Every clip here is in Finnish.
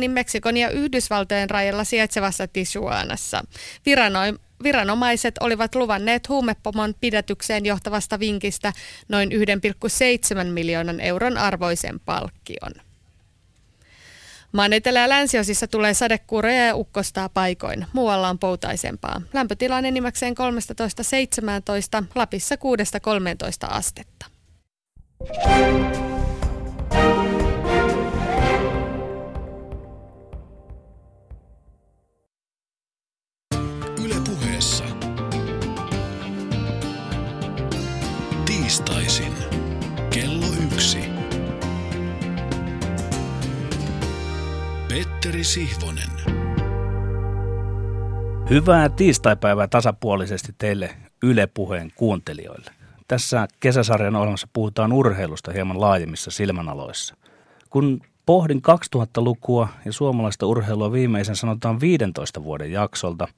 niin Meksikon ja Yhdysvaltojen rajalla sijaitsevassa Tijuanassa. Virano- viranomaiset olivat luvanneet huumepomon pidätykseen johtavasta vinkistä noin 1,7 miljoonan euron arvoisen palkkion. Maan etelä- ja länsiosissa tulee sadekuuroja ja ukkostaa paikoin. Muualla on poutaisempaa. Lämpötila enimmäkseen 13-17, Lapissa 6-13 astetta. Petteri Sihvonen. Hyvää tiistaipäivää tasapuolisesti teille Yle Puheen kuuntelijoille. Tässä kesäsarjan ohjelmassa puhutaan urheilusta hieman laajemmissa silmänaloissa. Kun pohdin 2000-lukua ja suomalaista urheilua viimeisen sanotaan 15 vuoden jaksolta,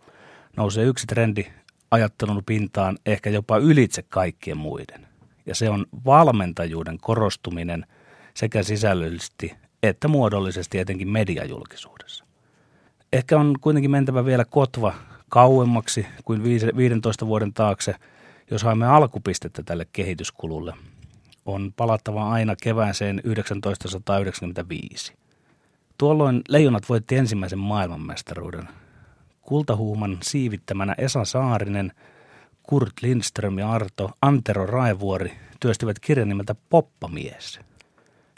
nousee yksi trendi ajattelun pintaan ehkä jopa ylitse kaikkien muiden. Ja se on valmentajuuden korostuminen sekä sisällöllisesti että muodollisesti etenkin mediajulkisuudessa. Ehkä on kuitenkin mentävä vielä kotva kauemmaksi kuin 15 vuoden taakse, jos haemme alkupistettä tälle kehityskululle. On palattava aina kevääseen 1995. Tuolloin leijonat voitti ensimmäisen maailmanmestaruuden. Kultahuuman siivittämänä Esa Saarinen, Kurt Lindström ja Arto Antero Raivuori työstivät kirjan nimeltä Poppamies –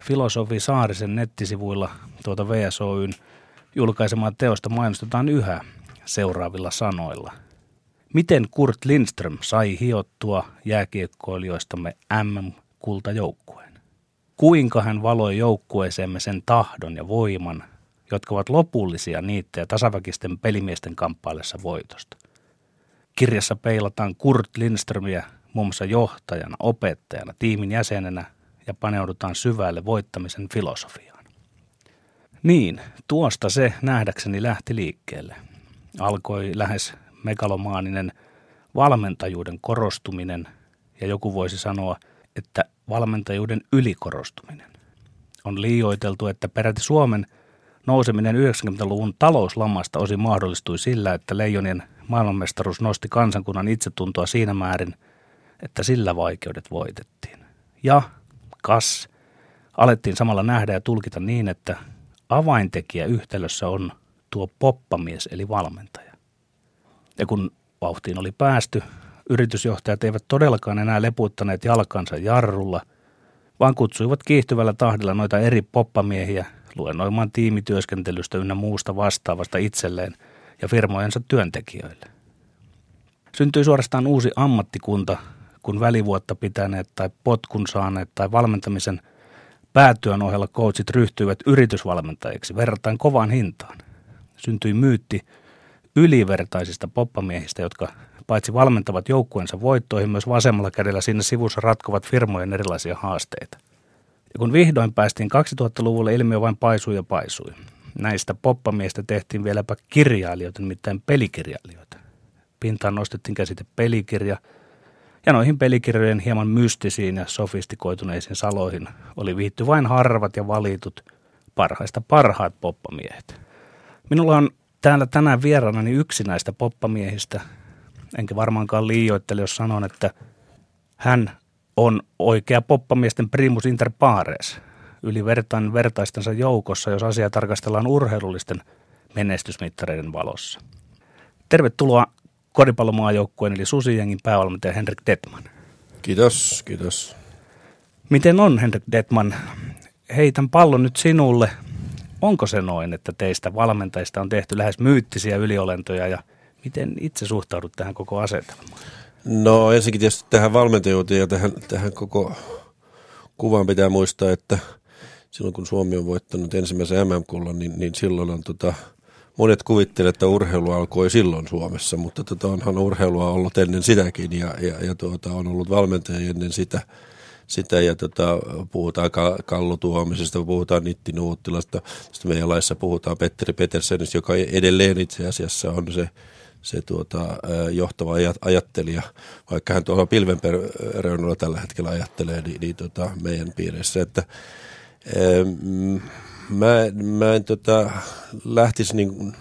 filosofi Saarisen nettisivuilla tuota VSOYn julkaisemaa teosta mainostetaan yhä seuraavilla sanoilla. Miten Kurt Lindström sai hiottua jääkiekkoilijoistamme MM-kultajoukkueen? Kuinka hän valoi joukkueeseemme sen tahdon ja voiman, jotka ovat lopullisia niittejä tasaväkisten pelimiesten kamppaillessa voitosta? Kirjassa peilataan Kurt Lindströmiä muun muassa johtajana, opettajana, tiimin jäsenenä ja paneudutaan syvälle voittamisen filosofiaan. Niin, tuosta se nähdäkseni lähti liikkeelle. Alkoi lähes megalomaaninen valmentajuuden korostuminen ja joku voisi sanoa, että valmentajuuden ylikorostuminen. On liioiteltu, että peräti Suomen nouseminen 90-luvun talouslamasta osin mahdollistui sillä, että Leijonien maailmanmestaruus nosti kansankunnan itsetuntoa siinä määrin, että sillä vaikeudet voitettiin. Ja kas, alettiin samalla nähdä ja tulkita niin, että avaintekijä yhtälössä on tuo poppamies eli valmentaja. Ja kun vauhtiin oli päästy, yritysjohtajat eivät todellakaan enää leputtaneet jalkansa jarrulla, vaan kutsuivat kiihtyvällä tahdilla noita eri poppamiehiä luennoimaan tiimityöskentelystä ynnä muusta vastaavasta itselleen ja firmojensa työntekijöille. Syntyi suorastaan uusi ammattikunta, kun välivuotta pitäneet tai potkun saaneet tai valmentamisen päätyön ohella coachit ryhtyivät yritysvalmentajiksi verrattain kovaan hintaan. Syntyi myytti ylivertaisista poppamiehistä, jotka paitsi valmentavat joukkueensa voittoihin, myös vasemmalla kädellä sinne sivussa ratkovat firmojen erilaisia haasteita. Ja kun vihdoin päästiin 2000-luvulle, ilmiö vain paisui ja paisui. Näistä poppamiehistä tehtiin vieläpä kirjailijoita, nimittäin pelikirjailijoita. Pintaan nostettiin käsite pelikirja – ja noihin pelikirjojen hieman mystisiin ja sofistikoituneisiin saloihin oli viitty vain harvat ja valitut parhaista parhaat poppamiehet. Minulla on täällä tänään vieraanani yksi näistä poppamiehistä, enkä varmaankaan liioittele, jos sanon, että hän on oikea poppamiesten primus inter pares, yli vertain vertaistensa joukossa, jos asia tarkastellaan urheilullisten menestysmittareiden valossa. Tervetuloa koripallomaajoukkueen eli Susijengin päävalmentaja Henrik Detman. Kiitos, kiitos. Miten on Henrik Detman? Heitän pallon nyt sinulle. Onko se noin, että teistä valmentajista on tehty lähes myyttisiä yliolentoja ja miten itse suhtaudut tähän koko asetelmaan? No ensinnäkin tietysti tähän valmentajuuteen ja tähän, tähän koko kuvaan pitää muistaa, että silloin kun Suomi on voittanut ensimmäisen MM-kullan, niin, niin silloin on tota, monet kuvittelevat, että urheilu alkoi silloin Suomessa, mutta tota, onhan urheilua ollut ennen sitäkin ja, ja, ja tuota, on ollut valmentajia ennen sitä. sitä ja tota, puhutaan Kallu Tuomisesta, puhutaan Nitti Nuuttilasta, sitten meidän laissa puhutaan Petteri Petersenistä, joka edelleen itse asiassa on se, se tuota, johtava ajattelija, vaikka hän tuolla pilven tällä hetkellä ajattelee, niin, niin tota, meidän piirissä, että mm, mä, mä en tota, lähtisi niin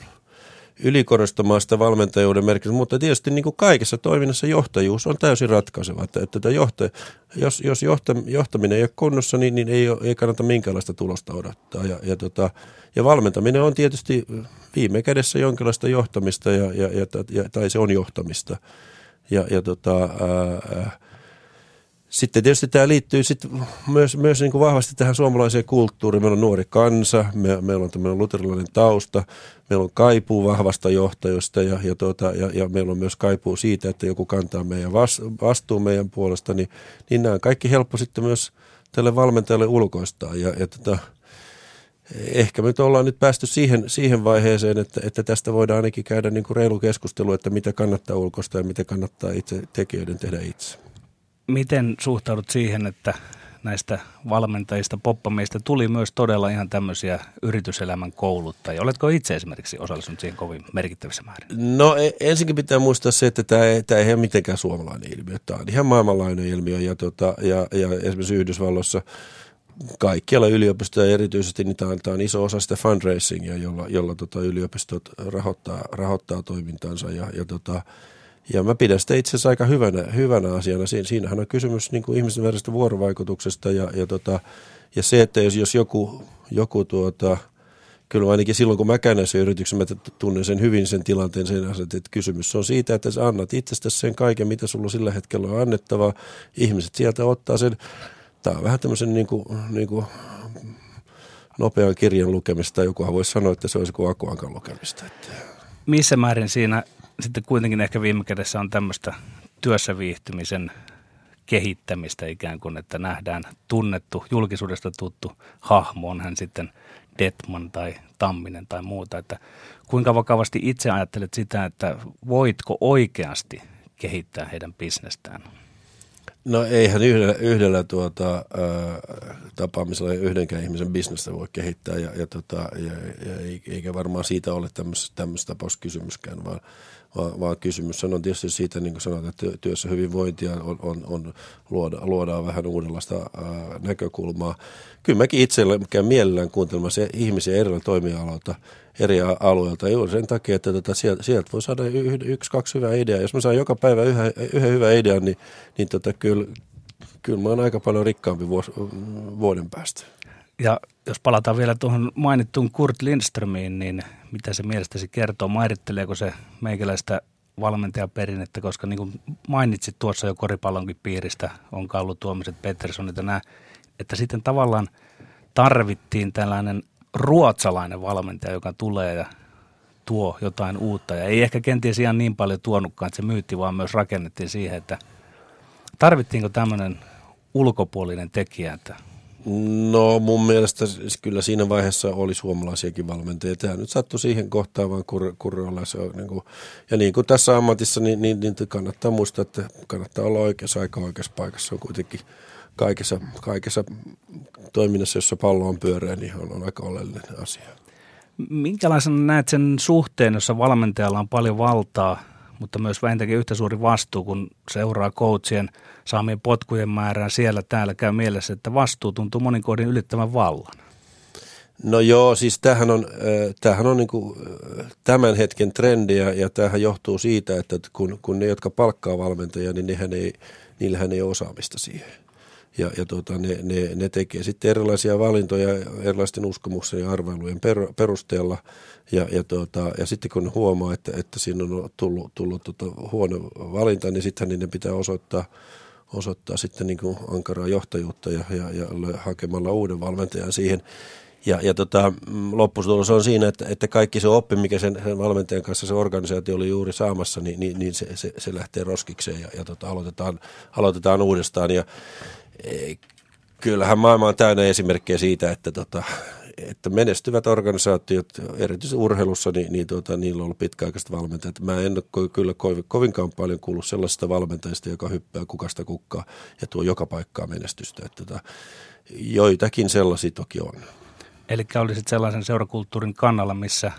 ylikorostamaan sitä valmentajuuden merkitystä, mutta tietysti niin kuin kaikessa toiminnassa johtajuus on täysin ratkaiseva. Että, että johta, jos, jos johta, johtaminen ei ole kunnossa, niin, niin ei, ei kannata minkäänlaista tulosta odottaa. Ja, ja, tota, ja valmentaminen on tietysti viime kädessä jonkinlaista johtamista ja, ja, ja, ja, tai se on johtamista. Ja, ja tota, ää, sitten tietysti tämä liittyy sit myös, myös niin kuin vahvasti tähän suomalaiseen kulttuuriin. Meillä on nuori kansa, me, meillä on tämmöinen luterilainen tausta, meillä on kaipuu vahvasta johtajusta ja, ja, tuota, ja, ja meillä on myös kaipuu siitä, että joku kantaa meidän vastuun meidän puolesta, niin, niin nämä on kaikki helppo sitten myös tälle valmentajalle ulkoistaa. Ja, ja tota, ehkä me ollaan nyt päästy siihen, siihen vaiheeseen, että, että tästä voidaan ainakin käydä niin kuin reilu keskustelu, että mitä kannattaa ulkoista ja mitä kannattaa itse tekijöiden tehdä itse. Miten suhtaudut siihen, että näistä valmentajista, poppameista tuli myös todella ihan tämmöisiä yrityselämän kouluttajia. Oletko itse esimerkiksi osallistunut siihen kovin merkittävissä määrin? No e, ensinnäkin pitää muistaa se, että tämä ei, tämä ei ole mitenkään suomalainen ilmiö. Tämä on ihan maailmanlainen ilmiö ja, tota, ja, ja esimerkiksi Yhdysvalloissa kaikkialla yliopistoja erityisesti niin tämä on, tämä on iso osa sitä fundraisingia, jolla, jolla tota yliopistot rahoittaa, rahoittaa toimintansa ja, ja tota, ja mä pidän sitä itse asiassa aika hyvänä, hyvänä asiana. Siinähän on kysymys niin kuin ihmisten välisestä vuorovaikutuksesta ja, ja, tota, ja se, että jos, jos joku, joku tuota, kyllä ainakin silloin kun mä käyn näissä yrityksissä, mä tunnen sen hyvin sen tilanteen sen asian, että kysymys on siitä, että sä annat itsestäsi sen kaiken, mitä sulla sillä hetkellä on annettava. Ihmiset sieltä ottaa sen, tämä on vähän tämmöisen niin kuin, niin kuin nopean kirjan lukemista. Jokuhan voisi sanoa, että se olisi kuin Akuankan lukemista. Että. Missä määrin siinä sitten kuitenkin ehkä viime kädessä on tämmöistä työssä viihtymisen kehittämistä ikään kuin, että nähdään tunnettu, julkisuudesta tuttu hahmo, on hän sitten Detman tai Tamminen tai muuta, että kuinka vakavasti itse ajattelet sitä, että voitko oikeasti kehittää heidän bisnestään? No eihän yhdellä, yhdellä tuota, ää, tapaamisella yhdenkään ihmisen bisnestä voi kehittää ja, ja, tota, ja, ja eikä varmaan siitä ole tämmöistä tapausta kysymyskään, vaan vaan, vaan kysymys on tietysti siitä, niin kuin sanotaan, että työssä hyvinvointia on, on, on luoda, luodaan vähän uudenlaista ää, näkökulmaa. Kyllä mäkin itsellä käyn mielellään kuuntelemassa ihmisiä eri toimialoilta, eri alueilta juuri sen takia, että tota, sieltä, sieltä voi saada yksi, kaksi hyvää ideaa. Jos mä saan joka päivä yhden, yhden hyvän idean, niin, niin tota, kyllä, kyllä mä oon aika paljon rikkaampi vuos, vuoden päästä. Ja jos palataan vielä tuohon mainittuun Kurt Lindströmiin, niin mitä se mielestäsi kertoo? Mairitteleeko se meikäläistä valmentajaperinnettä, koska niin kuin mainitsit tuossa jo koripallonkin piiristä, on ollut tuomiset Petterssonit ja nämä, että sitten tavallaan tarvittiin tällainen ruotsalainen valmentaja, joka tulee ja tuo jotain uutta. Ja ei ehkä kenties ihan niin paljon tuonutkaan, että se myytti, vaan myös rakennettiin siihen, että tarvittiinko tämmöinen ulkopuolinen tekijä, että No mun mielestä kyllä siinä vaiheessa oli suomalaisiakin valmentajia. Tämä nyt sattui siihen kohtaan vaan kur. Se on, niin kuin, ja niin kuin tässä ammatissa, niin, niin, niin kannattaa muistaa, että kannattaa olla oikeassa aika oikeassa paikassa. Se on kuitenkin kaikessa, kaikessa toiminnassa, jossa pallo on pyöreä, niin on, on aika oleellinen asia. Minkälaisena näet sen suhteen, jossa valmentajalla on paljon valtaa, mutta myös vähintäänkin yhtä suuri vastuu, kun seuraa coachien – saamien potkujen määrään siellä täällä käy mielessä, että vastuu tuntuu monin kohdin ylittävän vallan. No joo, siis tämähän on, tämähän on niin kuin tämän hetken trendi ja, ja tämähän johtuu siitä, että kun, kun ne, jotka palkkaa valmentajia, niin nehän ei, niillähän ei ole osaamista siihen. Ja, ja tuota, ne, ne, ne tekee sitten erilaisia valintoja erilaisten uskomuksien ja arvailujen per, perusteella. Ja, ja, tuota, ja sitten kun huomaa, että, että siinä on tullut, tullut tuota huono valinta, niin sitten niiden pitää osoittaa – osoittaa sitten niin kuin ankaraa johtajuutta ja, ja, ja hakemalla uuden valmentajan siihen. Ja, ja tota, lopputulos on siinä, että, että kaikki se oppi, mikä sen, sen valmentajan kanssa se organisaatio oli juuri saamassa, niin, niin, niin se, se, se lähtee roskikseen ja, ja tota, aloitetaan, aloitetaan uudestaan. Ja, kyllähän maailma on täynnä esimerkkejä siitä, että tota, että menestyvät organisaatiot, erityisesti urheilussa, niin, niin tuota, niillä on ollut pitkäaikaiset valmentajat. Mä en ole kyllä kovinkaan paljon kuullut sellaisesta valmentajista, joka hyppää kukasta kukkaa ja tuo joka paikkaa menestystä. Että tota, joitakin sellaisia toki on. Eli olisit sellaisen seurakulttuurin kannalla, missä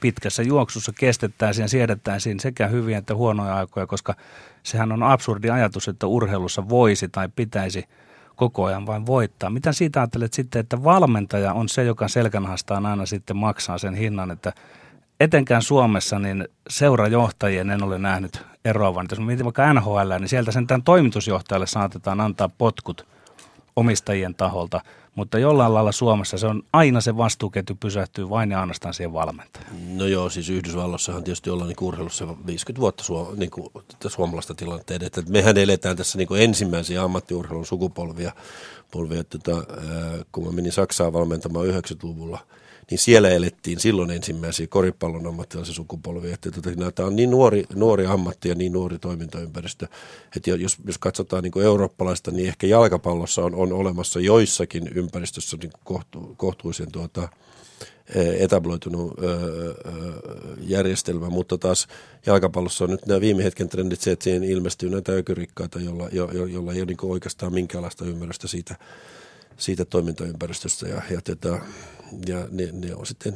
pitkässä juoksussa kestettäisiin ja siedettäisiin sekä hyviä että huonoja aikoja, koska sehän on absurdi ajatus, että urheilussa voisi tai pitäisi – koko ajan vain voittaa. Mitä siitä ajattelet sitten, että valmentaja on se, joka selkänahastaan aina sitten maksaa sen hinnan, että etenkään Suomessa niin seurajohtajien en ole nähnyt eroavan. Jos mietin vaikka NHL, niin sieltä sen tämän toimitusjohtajalle saatetaan antaa potkut omistajien taholta, mutta jollain lailla Suomessa se on aina se vastuuketju pysähtyy vain ja ainoastaan siihen valmentajan. No joo, siis Yhdysvalloissahan tietysti ollaan niin urheilussa 50 vuotta suo, niin kuin, suomalaista tilanteen, että mehän eletään tässä niin kuin ensimmäisiä ammattiurheilun sukupolvia, polvia, tota, kun mä menin Saksaan valmentamaan 90-luvulla – niin siellä elettiin silloin ensimmäisiä koripallon ammattilaisen sukupolvia. Että tota, tämä on niin nuori, nuori ammatti ja niin nuori toimintaympäristö, että jos, jos katsotaan niin kuin eurooppalaista, niin ehkä jalkapallossa on, on olemassa joissakin ympäristössä niin kohtu, kohtuullisen tuota, e, etabloitunut järjestelmä, mutta taas jalkapallossa on nyt nämä viime hetken trendit se, että siihen ilmestyy näitä ökyrikkaita, jolla, jo, jo, jolla ei ole niin oikeastaan minkäänlaista ymmärrystä siitä, siitä toimintaympäristöstä ja, ja, tätä, ja ne, ne on sitten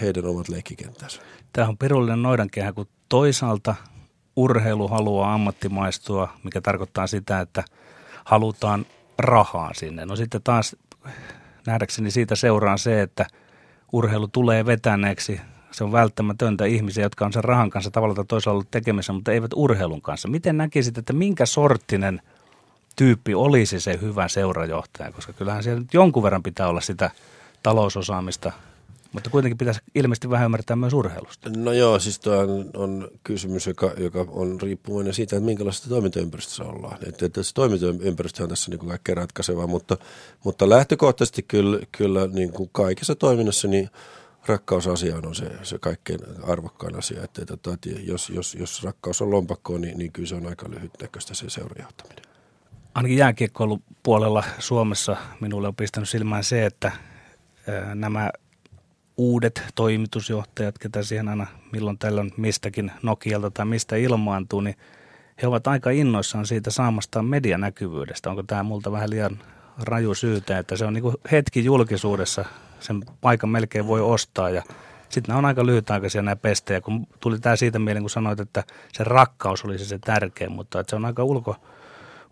heidän omat leikkikenttänsä. Tämä on perullinen noidankehä, kun toisaalta urheilu haluaa ammattimaistua, mikä tarkoittaa sitä, että halutaan rahaa sinne. No sitten taas nähdäkseni siitä seuraa se, että urheilu tulee vetäneeksi. Se on välttämätöntä ihmisiä, jotka on sen rahan kanssa tavallaan tai tekemisissä, mutta eivät urheilun kanssa. Miten näkisit, että minkä sorttinen tyyppi olisi se hyvä seurajohtaja? Koska kyllähän siellä nyt jonkun verran pitää olla sitä – talousosaamista, mutta kuitenkin pitäisi ilmeisesti vähän ymmärtää myös urheilusta. No joo, siis tuo on, on kysymys, joka, joka on riippuvainen siitä, että minkälaisessa toimintaympäristössä ollaan. Että, että se toimintaympäristö on tässä niin kuin kaikkein ratkaiseva, mutta, mutta lähtökohtaisesti kyllä, kyllä niin kuin kaikessa toiminnassa niin rakkausasia on se, se kaikkein arvokkain asia. Että, että, että jos, jos, jos rakkaus on lompakkoon, niin, niin kyllä se on aika lyhytnäköistä se seurajohtaminen. Ainakin jääkiekkoilupuolella Suomessa minulle on pistänyt silmään se, että nämä uudet toimitusjohtajat, ketä siihen aina milloin tällöin mistäkin Nokialta tai mistä ilmaantuu, niin he ovat aika innoissaan siitä saamastaan medianäkyvyydestä. Onko tämä multa vähän liian raju syytä, että se on niin hetki julkisuudessa, sen paikan melkein voi ostaa ja sitten nämä on aika lyhytaikaisia nämä pestejä, kun tuli tämä siitä mieleen, kun sanoit, että se rakkaus olisi se tärkein, mutta että se on aika ulko,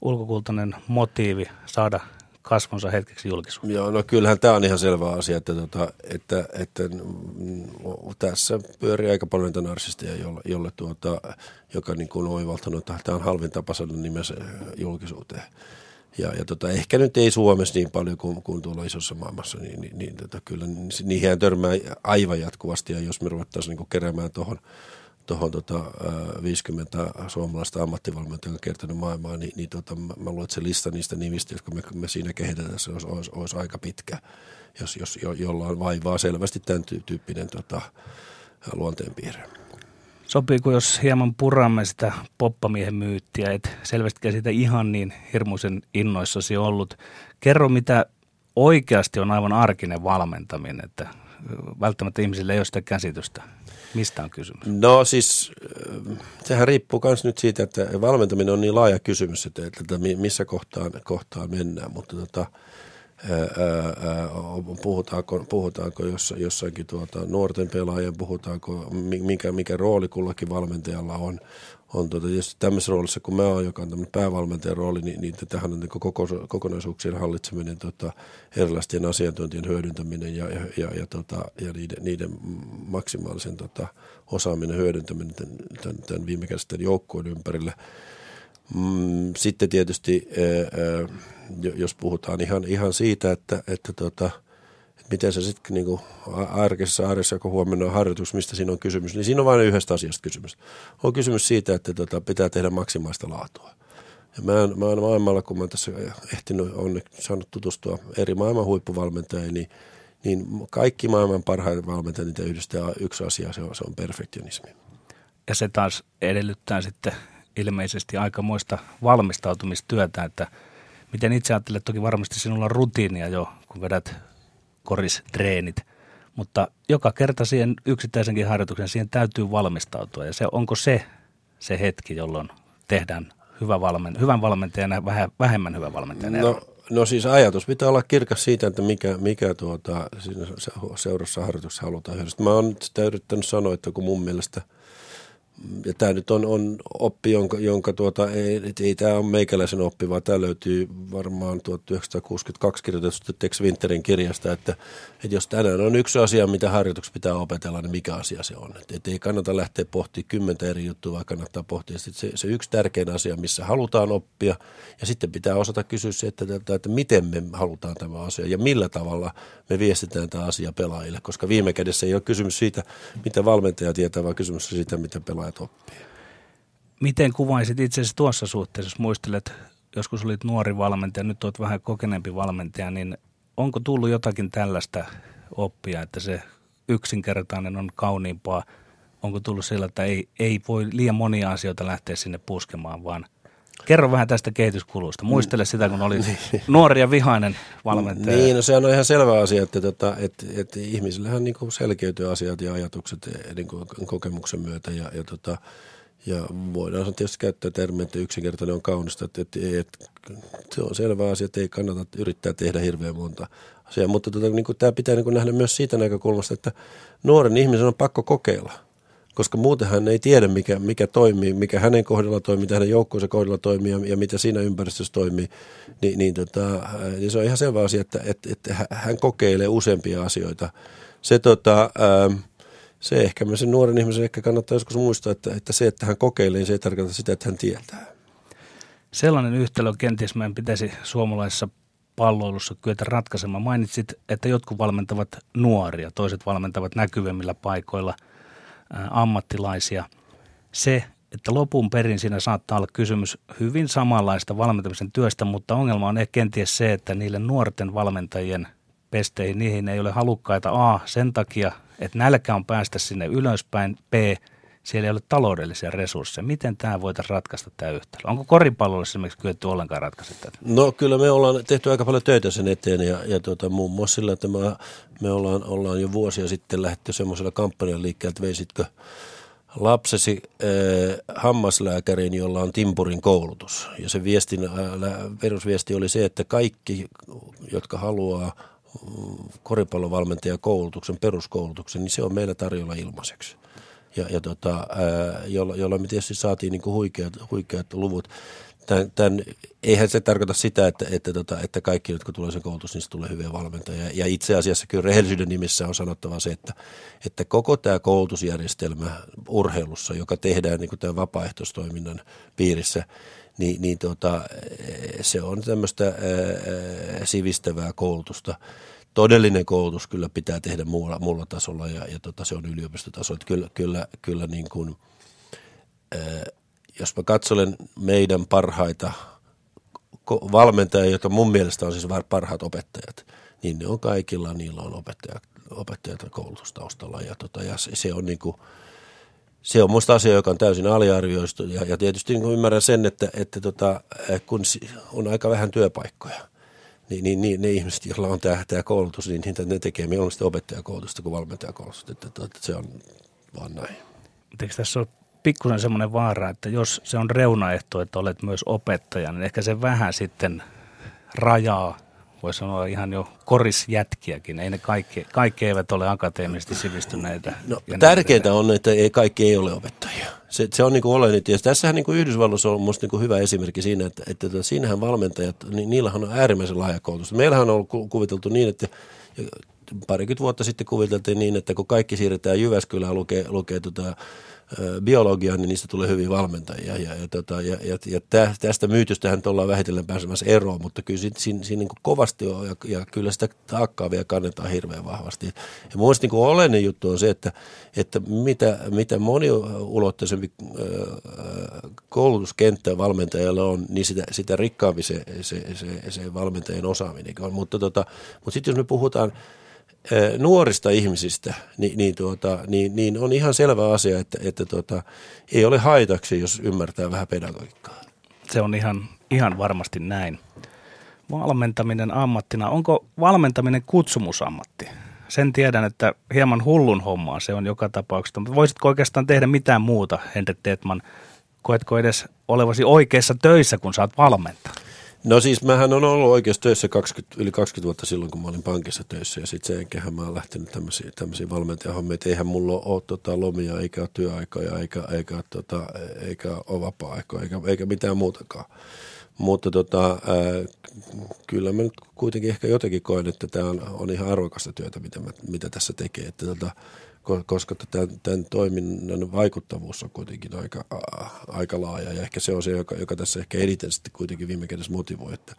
ulkokultainen motiivi saada kasvonsa hetkeksi julkisuuteen. Joo, no kyllähän tämä on ihan selvä asia, että, tota, että, että mm, tässä pyörii aika paljon niitä narsisteja, jolle, jolle tuota, joka niin kuin on oivaltanut, että tämä on halvin tapa saada nimensä julkisuuteen. Ja, ja tota, ehkä nyt ei Suomessa niin paljon kuin, kuin tuolla isossa maailmassa, niin, niin, niin tota, kyllä niihin törmää aivan jatkuvasti. Ja jos me ruvettaisiin niin keräämään tuohon tuohon tota, 50 suomalaista ammattivalmentajaa kertonut maailmaa, niin, niin tota, mä, mä luulen, että se lista niistä nimistä, jotka me, me siinä kehitetään, se olisi, olisi, olisi aika pitkä, jos, jos jo, jolla on vaivaa selvästi tämän tyyppinen tota, luonteenpiirre. Sopiiko, jos hieman puramme sitä poppamiehen myyttiä, et selvästi sitä ihan niin hirmuisen innoissasi ollut. Kerro, mitä oikeasti on aivan arkinen valmentaminen, että välttämättä ihmisille ei ole sitä käsitystä. Mistä on kysymys? No siis äh, sehän riippuu myös nyt siitä, että valmentaminen on niin laaja kysymys, että, että missä kohtaan, kohtaan mennään, mutta tota, ää, ää, puhutaanko, puhutaanko jossa, jossakin tuota, nuorten pelaajien, puhutaanko mikä, mikä rooli kullakin valmentajalla on, on tuota, tietysti tämmöisessä roolissa, kun mä oon, joka on tämmöinen päävalmentajan rooli, niin, niin tähän on niin koko, kokonaisuuksien hallitseminen, tota, erilaisten asiantuntijan hyödyntäminen ja, ja, ja, ja, tota, ja niiden, niiden maksimaalisen tota, osaaminen hyödyntäminen tämän, tämän, tämän viimekäisten joukkueen ympärille. Mm, sitten tietysti, ää, jos puhutaan ihan, ihan siitä, että, että tota, miten se sitten niin arkisessa arjessa, kun huomenna on harjoitus, mistä siinä on kysymys, niin siinä on vain yhdestä asiasta kysymys. On kysymys siitä, että tota, pitää tehdä maksimaista laatua. Ja mä, mä oon maailmalla, kun mä tässä ehtinyt onneksi saanut tutustua eri maailman huippuvalmentajiin, niin, niin kaikki maailman parhaat valmentajat, niitä yhdistää yksi asia, se on, se on perfektionismi. Ja se taas edellyttää sitten ilmeisesti aikamoista valmistautumistyötä, että miten itse ajattelet, toki varmasti sinulla on rutiinia jo, kun vedät koristreenit, mutta joka kerta siihen yksittäisenkin harjoituksen siihen täytyy valmistautua. Ja se onko se se hetki, jolloin tehdään hyvä valmen, hyvän valmentajan ja vähemmän hyvän valmentajan no, no siis ajatus pitää olla kirkas siitä, että mikä, mikä tuota, seurassa harjoituksessa halutaan. Mä oon sitä yrittänyt sanoa, että kun mun mielestä ja tämä nyt on, on oppi, jonka, jonka tuota, ei, ei tämä ole meikäläisen oppi, vaan tämä löytyy varmaan 1962 kirjoitetusta Tex Winterin kirjasta, että, että jos tänään on yksi asia, mitä harjoituksessa pitää opetella, niin mikä asia se on. Että, että ei kannata lähteä pohtimaan kymmentä eri juttua, vaan kannattaa pohtia se, se yksi tärkein asia, missä halutaan oppia, ja sitten pitää osata kysyä se, että, että, että miten me halutaan tämä asia, ja millä tavalla me viestitään tämä asia pelaajille, koska viime kädessä ei ole kysymys siitä, mitä valmentaja tietää, vaan kysymys siitä, mitä pelaajat oppii. Miten kuvaisit itse asiassa tuossa suhteessa, jos muistelet, joskus olit nuori valmentaja, nyt olet vähän kokeneempi valmentaja, niin onko tullut jotakin tällaista oppia, että se yksinkertainen on kauniimpaa? Onko tullut sillä, että ei, ei voi liian monia asioita lähteä sinne puskemaan, vaan Kerro vähän tästä kehityskulusta. Muistele sitä, kun oli niin. nuori ja vihainen valmentaja. Niin, no sehän on ihan selvä asia, että, tota, että, että ihmisillähän niin selkeytyy asiat ja ajatukset niin kokemuksen myötä. Ja, ja, tota, ja voidaan tietysti käyttää termiä, että yksinkertainen on kaunista. Että, että, että, se on selvä asia, että ei kannata yrittää tehdä hirveän monta asiaa. Mutta tota, niin kuin, tämä pitää niin kuin nähdä myös siitä näkökulmasta, että nuoren ihmisen on pakko kokeilla – koska muuten hän ei tiedä, mikä, mikä toimii, mikä hänen kohdalla toimii, mitä hänen joukkueensa kohdalla toimii ja, ja mitä siinä ympäristössä toimii, niin, niin, tota, niin se on ihan selvä asia, että, että, että hän kokeilee useampia asioita. Se, tota, ää, se ehkä sen nuoren ihmisen ehkä kannattaa joskus muistaa, että, että se, että hän kokeilee, niin se ei tarkoita sitä, että hän tietää. Sellainen yhtälö kenties meidän pitäisi suomalaisessa palloilussa kyetä ratkaisemaan. Mainitsit, että jotkut valmentavat nuoria, toiset valmentavat näkyvimmillä paikoilla – ammattilaisia. Se, että lopun perin siinä saattaa olla kysymys hyvin samanlaista valmentamisen työstä, mutta ongelma on ehkä kenties se, että niille nuorten valmentajien pesteihin, niihin ei ole halukkaita A sen takia, että nälkä on päästä sinne ylöspäin, B, siellä ei ole taloudellisia resursseja. Miten tämä voitaisiin ratkaista tämä yhtälö? Onko koripallolla esimerkiksi kyetty ollenkaan ratkaista tätä? No kyllä me ollaan tehty aika paljon töitä sen eteen ja, ja tuota, muun muassa sillä, että me, me ollaan, ollaan jo vuosia sitten lähdetty semmoisella kampanjan liikkeelle, että veisitkö lapsesi äh, hammaslääkäriin, jolla on timpurin koulutus. Ja se viestin, äh, perusviesti oli se, että kaikki, jotka haluaa mm, koripallovalmentajan koulutuksen, peruskoulutuksen, niin se on meillä tarjolla ilmaiseksi ja, ja tota, jolla me tietysti saatiin niin kuin huikeat, huikeat luvut. Tän, tän, eihän se tarkoita sitä, että, että, tota, että kaikki, jotka tulee sen koulutus, niin tulee hyviä valmentajia. Ja itse asiassa kyllä rehellisyyden nimissä on sanottava se, että, että koko tämä koulutusjärjestelmä urheilussa, joka tehdään niin kuin tämän vapaaehtoistoiminnan piirissä, niin, niin tota, se on tämmöistä ää, sivistävää koulutusta todellinen koulutus kyllä pitää tehdä muulla, muulla tasolla ja, ja tota, se on yliopistotasolla. Kyllä, kyllä, kyllä niin kuin, ää, jos mä katselen meidän parhaita valmentajia, jotka mun mielestä on siis parhaat opettajat, niin ne on kaikilla, niillä on opettajat, opettajat koulutustaustalla ja, tota, ja se, se on niin kuin, se on musta asia, joka on täysin aliarvioistu ja, ja tietysti niin ymmärrän sen, että, että tota, kun on aika vähän työpaikkoja – niin, niin, niin ne ihmiset, joilla on tämä, tämä koulutus, niin niitä ne tekee mieluummin opettajakoulutusta kuin valmentajakoulutusta. Että, että, että se on vaan näin. Eikö tässä ole pikkusen semmoinen vaara, että jos se on reunaehto, että olet myös opettaja, niin ehkä se vähän sitten rajaa, voisi sanoa ihan jo korisjätkiäkin. Ei ne kaikki, kaikki eivät ole akateemisesti sivistyneitä. No, tärkeintä on, että ei, kaikki ei ole opettajia se, se on niin kuin oleellinen. Ja tässähän niin kuin Yhdysvalloissa on minusta niin hyvä esimerkki siinä, että, että, että siinähän valmentajat, niin niillähän on äärimmäisen laaja koulutus. Meillähän on ollut kuviteltu niin, että parikymmentä vuotta sitten kuviteltiin niin, että kun kaikki siirretään Jyväskylään lukee, lukee tota, biologiaa, niin niistä tulee hyviä valmentajia. Ja, ja, tota, ja, ja, ja tästä myytystähän ollaan vähitellen pääsemässä eroon, mutta kyllä siinä, siinä, siinä niin kovasti on ja, ja kyllä sitä taakkaa vielä kannetaan hirveän vahvasti. Ja mun mielestä niin oleellinen juttu on se, että, että mitä, mitä moniulotteisempi koulutuskenttä valmentajalla on, niin sitä, sitä rikkaampi se, se, se, se valmentajan osaaminen on. Mutta, tota, mutta sitten jos me puhutaan nuorista ihmisistä, niin, niin, tuota, niin, niin on ihan selvä asia, että, että tuota, ei ole haitaksi, jos ymmärtää vähän pedagogiikkaa. Se on ihan, ihan varmasti näin. Valmentaminen ammattina, onko valmentaminen kutsumusammatti? Sen tiedän, että hieman hullun hommaa se on joka tapauksessa, mutta voisitko oikeastaan tehdä mitään muuta, Henrik Detman? Koetko edes olevasi oikeissa töissä, kun saat valmentaa? No siis mähän on ollut oikeasti töissä 20, yli 20 vuotta silloin, kun mä olin pankissa töissä ja sitten sen jälkeen mä oon lähtenyt tämmöisiä, tämmöisiä valmentajahommia, että eihän mulla ole tota, lomia eikä työaikoja eikä, eikä, tota, eikä ole vapaa-aikoja eikä, eikä mitään muutakaan. Mutta tota, ää, kyllä mä nyt kuitenkin ehkä jotenkin koen, että tämä on, on ihan arvokasta työtä, mitä, mä, mitä tässä tekee. Että tota, koska tämän, tämän toiminnan vaikuttavuus on kuitenkin aika, aika laaja ja ehkä se on se, joka, joka tässä ehkä eniten sitten kuitenkin viime kädessä motivoi, että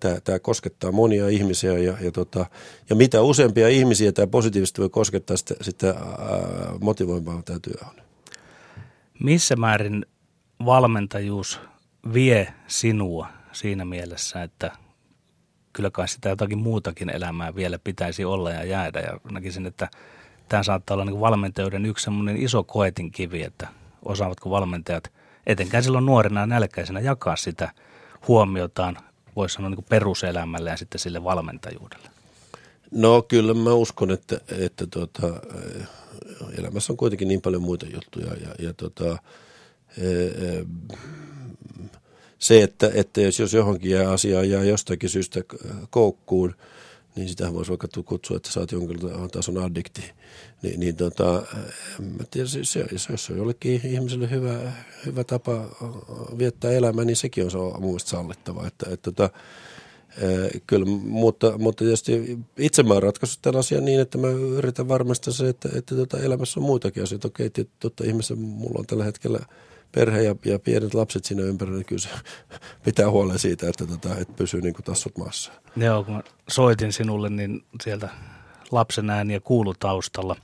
tämä, tämä koskettaa monia ihmisiä ja, ja, tota, ja mitä useampia ihmisiä tämä positiivisesti voi koskettaa, sitä, sitä motivoimaa tämä työ on. Missä määrin valmentajuus vie sinua siinä mielessä, että kyllä kai sitä jotakin muutakin elämää vielä pitäisi olla ja jäädä ja näkisin, että – tämä saattaa olla niin valmentajuuden yksi semmoinen iso koetinkivi, että osaavatko valmentajat etenkään silloin nuorena ja nälkäisenä jakaa sitä huomiotaan, voisi sanoa niin peruselämälle ja sitten sille valmentajuudelle? No kyllä mä uskon, että, että tuota, elämässä on kuitenkin niin paljon muita juttuja ja, ja tuota, se, että, että jos, jos johonkin jää asiaa jää jostakin syystä koukkuun – niin sitä voisi vaikka kutsua, että sä oot jonkin tason addikti. Ni, niin tota, mä tiedän, se, se, jos se on jollekin ihmiselle hyvä, hyvä tapa viettää elämää, niin sekin on, se mun mielestä sallittava. Että, että, että, Kyllä, mutta, mutta tietysti itse mä oon ratkaissut tämän asian niin, että mä yritän varmistaa se, että, että tota elämässä on muitakin asioita. Okei, totta ihmisessä mulla on tällä hetkellä – perhe ja, ja pienet lapset siinä ympärillä, niin kyllä se pitää huolen siitä, että, tota, että pysyy niin kuin tassut maassa. Joo, kun soitin sinulle, niin sieltä lapsen ääniä kuulu taustalla.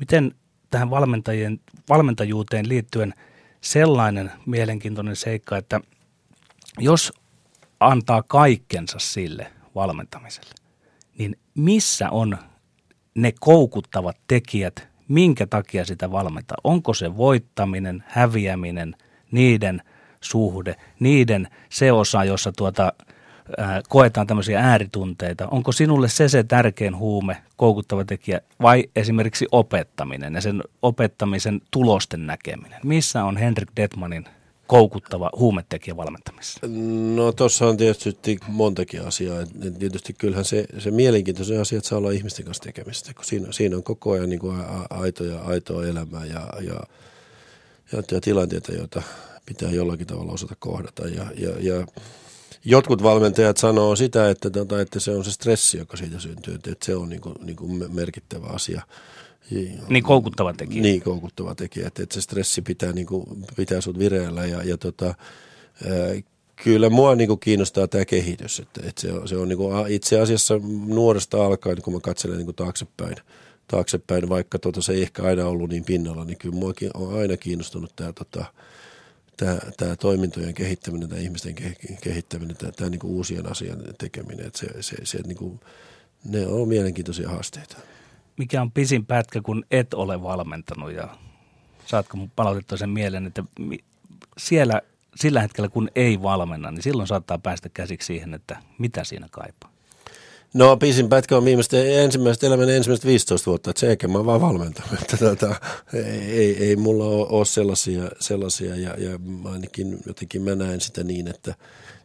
Miten tähän valmentajien, valmentajuuteen liittyen sellainen mielenkiintoinen seikka, että jos antaa kaikkensa sille valmentamiselle, niin missä on ne koukuttavat tekijät, minkä takia sitä valmentaa. Onko se voittaminen, häviäminen, niiden suhde, niiden se osa, jossa tuota, ää, koetaan tämmöisiä ääritunteita. Onko sinulle se se tärkein huume, koukuttava tekijä vai esimerkiksi opettaminen ja sen opettamisen tulosten näkeminen? Missä on Henrik Detmanin koukuttava huumetekijä valmentamisessa? No tuossa on tietysti montakin asiaa. Tietysti kyllähän se, se mielenkiintoinen asia, että saa olla ihmisten kanssa tekemistä, kun siinä, siinä on koko ajan niin kuin aitoja, aitoa elämää ja, ja, ja, ja tilanteita, joita pitää jollakin tavalla osata kohdata. Ja, ja, ja jotkut valmentajat sanoo sitä, että, tota, että se on se stressi, joka siitä syntyy, että se on niin kuin, niin kuin merkittävä asia – niin koukuttava tekijä. Niin koukuttava tekijä, että, että se stressi pitää, niin kuin, pitää sut vireellä ja, ja tota, ää, kyllä mua niin kuin kiinnostaa tämä kehitys, että, että se on, se on niin kuin, itse asiassa nuoresta alkaen, kun mä katselen niin kuin taaksepäin, taaksepäin, vaikka tota, se ei ehkä aina ollut niin pinnalla, niin kyllä muakin on aina kiinnostunut tämä tota, tämä, tämä toimintojen kehittäminen, tämä ihmisten kehittäminen, tämä, tämä niin kuin uusien asian tekeminen, että se, se, se niin kuin, ne on mielenkiintoisia haasteita mikä on pisin pätkä, kun et ole valmentanut ja saatko palautettua sen mieleen, että siellä sillä hetkellä, kun ei valmenna, niin silloin saattaa päästä käsiksi siihen, että mitä siinä kaipaa. No pisin pätkä on viimeistä ensimmäistä elämän ensimmäistä 15 vuotta, että se mä vaan valmentanut. Että tota, ei, ei, mulla ole sellaisia, sellaisia ja, ja ainakin jotenkin mä näen sitä niin, että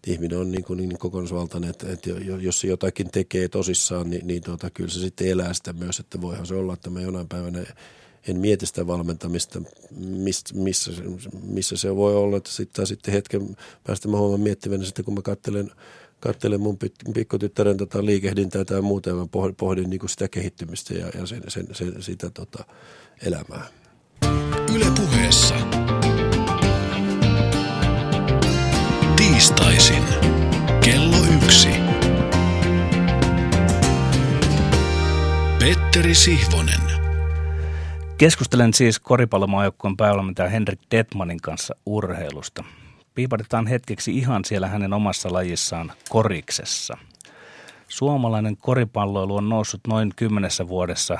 ihminen on niin, kuin niin kokonaisvaltainen, että, että jos se jotakin tekee tosissaan, niin, niin tuota, kyllä se sitten elää sitä myös, että voihan se olla, että mä jonain päivänä en mieti sitä valmentamista, missä, missä, missä se voi olla, että sitten, sitten hetken päästä mä huomaan miettivänä sitten, kun mä katselen, katselen mun pikkutyttären tota liikehdintää tai muuta, ja mä pohdin, pohdin niin kuin sitä kehittymistä ja, ja sen, sen, sen, sitä tota, elämää. Yle puheessa. Tiistaisin. Kello yksi. Petteri Sihvonen. Keskustelen siis koripallomaajoukkueen päävalmentaja Henrik Detmanin kanssa urheilusta. Piiparitaan hetkeksi ihan siellä hänen omassa lajissaan koriksessa. Suomalainen koripalloilu on noussut noin kymmenessä vuodessa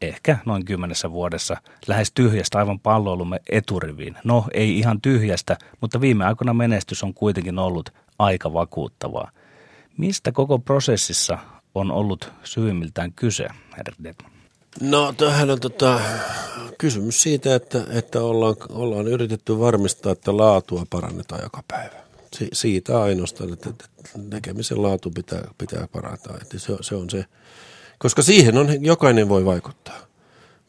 ehkä noin kymmenessä vuodessa lähes tyhjästä aivan palloilumme eturiviin. No ei ihan tyhjästä, mutta viime aikoina menestys on kuitenkin ollut aika vakuuttavaa. Mistä koko prosessissa on ollut syvimmiltään kyse, herra? No tämähän on tota, kysymys siitä, että, että ollaan, ollaan yritetty varmistaa, että laatua parannetaan joka päivä. Si- siitä ainoastaan, että että tekemisen laatu pitää, pitää parantaa. Että se, se on se, koska siihen on, jokainen voi vaikuttaa.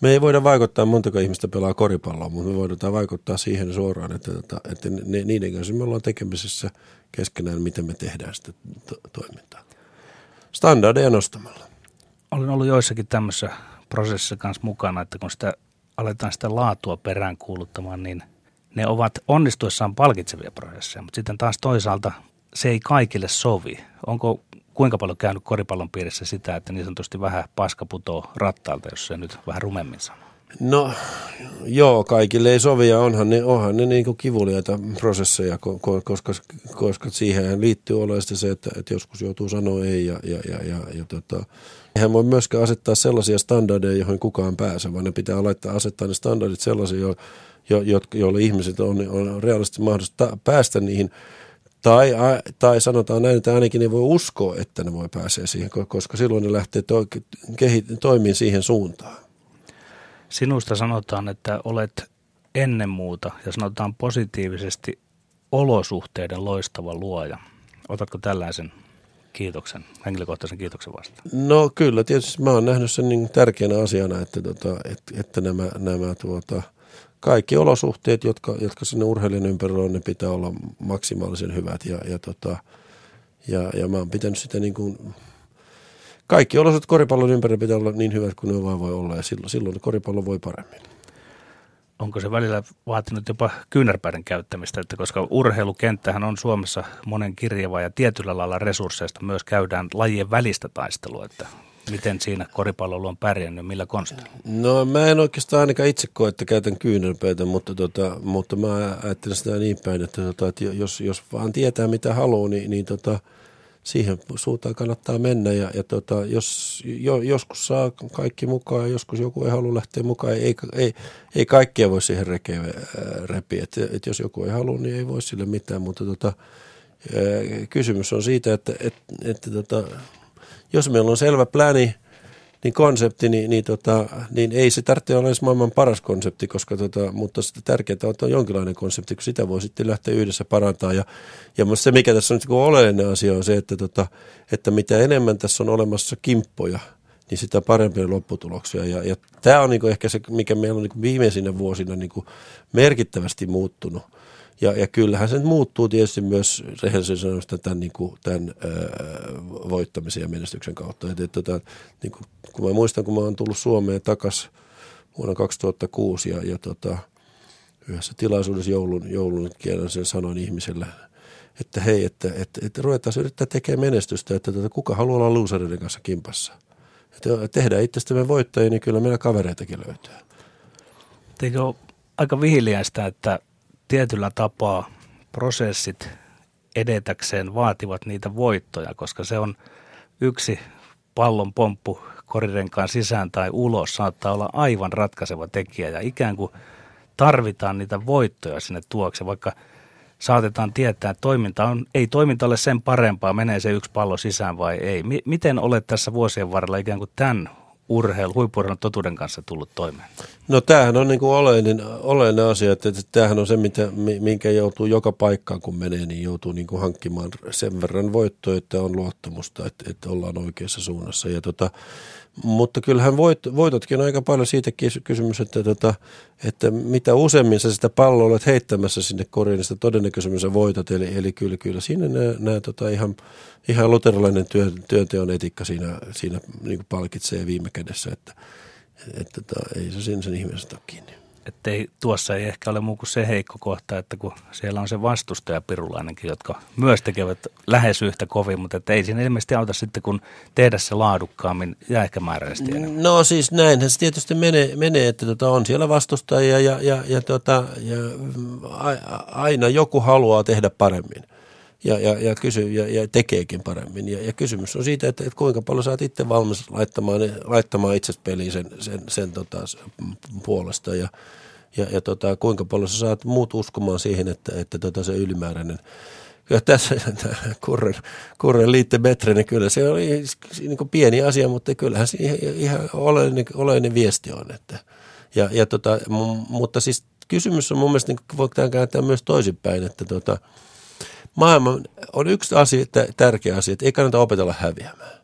Me ei voida vaikuttaa, montako ihmistä pelaa koripalloa, mutta me voidaan vaikuttaa siihen suoraan, että, että, että ne, niiden kanssa me ollaan tekemisessä keskenään, miten me tehdään sitä to- toimintaa. Standardeja nostamalla. Olen ollut joissakin tämmöisessä prosessissa kanssa mukana, että kun sitä aletaan sitä laatua peräänkuuluttamaan, niin ne ovat onnistuessaan palkitsevia prosesseja, mutta sitten taas toisaalta se ei kaikille sovi. Onko kuinka paljon käynyt koripallon piirissä sitä, että niin sanotusti vähän paska putoo rattaalta, jos se nyt vähän rumemmin sanoo? No joo, kaikille ei sovi ja onhan ne, onhan ne niin kivuliaita prosesseja, ko- ko- koska, koska siihen liittyy oleellisesti se, että, että joskus joutuu sanoa ei ja, ja, ja, ja, ja tota, eihän voi myöskään asettaa sellaisia standardeja, joihin kukaan pääse, vaan ne pitää laittaa, asettaa ne standardit sellaisia, jo, jo, joille ihmiset on, on realistisesti mahdollista päästä niihin. Tai, tai sanotaan näin, että ainakin ne voi uskoa, että ne voi pääsee siihen, ko- koska silloin ne lähtee to, kehi, toimiin siihen suuntaan. Sinusta sanotaan, että olet ennen muuta ja sanotaan positiivisesti olosuhteiden loistava luoja. Otatko tällaisen kiitoksen, henkilökohtaisen kiitoksen vastaan? No kyllä, tietysti mä oon nähnyt sen niin tärkeänä asiana, että, tota, että, että nämä, nämä tuota, kaikki olosuhteet, jotka, jotka sinne urheilijan ympärillä on, ne pitää olla maksimaalisen hyvät. Ja, ja, tota, ja, ja mä oon pitänyt sitä niin kuin, kaikki olosuhteet koripallon ympärillä pitää olla niin hyvät kuin ne vaan voi olla ja silloin, silloin koripallo voi paremmin. Onko se välillä vaatinut jopa kyynärpäiden käyttämistä, että koska urheilukenttähän on Suomessa monen kirjava ja tietyllä lailla resursseista myös käydään lajien välistä taistelua, että miten siinä koripalloilu on pärjännyt, millä konstilla? No mä en oikeastaan ainakaan itse koe, että käytän kyynärpäitä, mutta, tota, mutta mä ajattelen sitä niin päin, että, tota, että jos, jos vaan tietää mitä haluaa, niin, niin tota, siihen suuntaan kannattaa mennä ja, ja tota, jos jo, joskus saa kaikki mukaan joskus joku ei halua lähteä mukaan, ei, ei, ei kaikkia voi siihen rekeen äh, repiä, että et jos joku ei halua, niin ei voi sille mitään, mutta tota, äh, kysymys on siitä, että, että, että tota, jos meillä on selvä pläni, niin konsepti, niin, niin, tota, niin ei se tarvitse olla edes maailman paras konsepti, koska tota, mutta sitten tärkeää on, että on jonkinlainen konsepti, kun sitä voi sitten lähteä yhdessä parantaa. Ja, ja minusta se, mikä tässä on nyt oleellinen asia, on se, että, tota, että mitä enemmän tässä on olemassa kimppoja, niin sitä parempia lopputuloksia. Ja, ja tämä on niinku ehkä se, mikä meillä on niinku viimeisinä vuosina niinku merkittävästi muuttunut. Ja, ja kyllähän se nyt muuttuu tietysti myös rehellisen sanoista tämän, niin kuin, tämän öö, voittamisen ja menestyksen kautta. Et, et, tota, niin kuin, kun mä muistan, kun mä oon tullut Suomeen takaisin vuonna 2006 ja, ja tota, yhdessä tilaisuudessa joulun, joulun kielen sen sanoin ihmiselle, että hei, että, että, että ruvetaan yrittää tekemään menestystä, että tota, kuka haluaa olla losereiden kanssa kimpassa. Että tehdään itsestämme voittajia, niin kyllä meillä kavereitakin löytyy. Eikö ole aika vihiliäistä, että tietyllä tapaa prosessit edetäkseen vaativat niitä voittoja, koska se on yksi pallon pomppu korirenkaan sisään tai ulos saattaa olla aivan ratkaiseva tekijä ja ikään kuin tarvitaan niitä voittoja sinne tuokse, vaikka saatetaan tietää, että toiminta on, ei toiminta ole sen parempaa, menee se yksi pallo sisään vai ei. Miten olet tässä vuosien varrella ikään kuin tämän urheilu, huippurheilun totuuden kanssa tullut toimeen? No tämähän on niin kuin oleellinen, oleellinen asia, että, että tämähän on se, mitä, minkä joutuu joka paikkaan kun menee, niin joutuu niin kuin hankkimaan sen verran voittoa, että on luottamusta, että, että ollaan oikeassa suunnassa. Ja tota, mutta kyllähän voit, voitotkin on aika paljon siitä kysymys, että, tota, että mitä useammin sä sitä palloa olet heittämässä sinne koriin, niin sitä todennäköisemmin sä voitat. Eli, eli kyllä, kyllä siinä nämä, tota, ihan, ihan luterilainen työ, työnteon etiikka siinä, siinä niin palkitsee viime kädessä, että, että tota, ei se sen ihmisestä ole kiinni. Että ei, tuossa ei ehkä ole muu kuin se heikko kohta, että kun siellä on se vastustaja pirulainenkin, jotka myös tekevät lähes yhtä kovin, mutta että ei siinä ilmeisesti auta sitten, kun tehdä se laadukkaammin ja ehkä määräisesti enemmän. No siis näinhän se tietysti menee, menee että tota, on siellä vastustajia ja, ja, ja, tota, ja aina joku haluaa tehdä paremmin ja, ja, ja, kysy, ja, ja tekeekin paremmin. Ja, ja kysymys on siitä, että, että kuinka paljon sä oot itse valmis laittamaan, laittamaan itse peliin sen, sen, sen tota, puolesta ja, ja, ja tota, kuinka paljon sä saat muut uskomaan siihen, että, että tota, se ylimääräinen Kyllä tässä kurren, kurren liitte metre, niin kyllä se oli niin kuin pieni asia, mutta kyllähän se ihan, ihan oleellinen, oleellinen viesti on. Että, ja, ja tota, mutta siis kysymys on mun mielestä, niin voidaan kääntää myös toisinpäin, että tota, maailman, on yksi asia, tärkeä asia, että ei kannata opetella häviämään.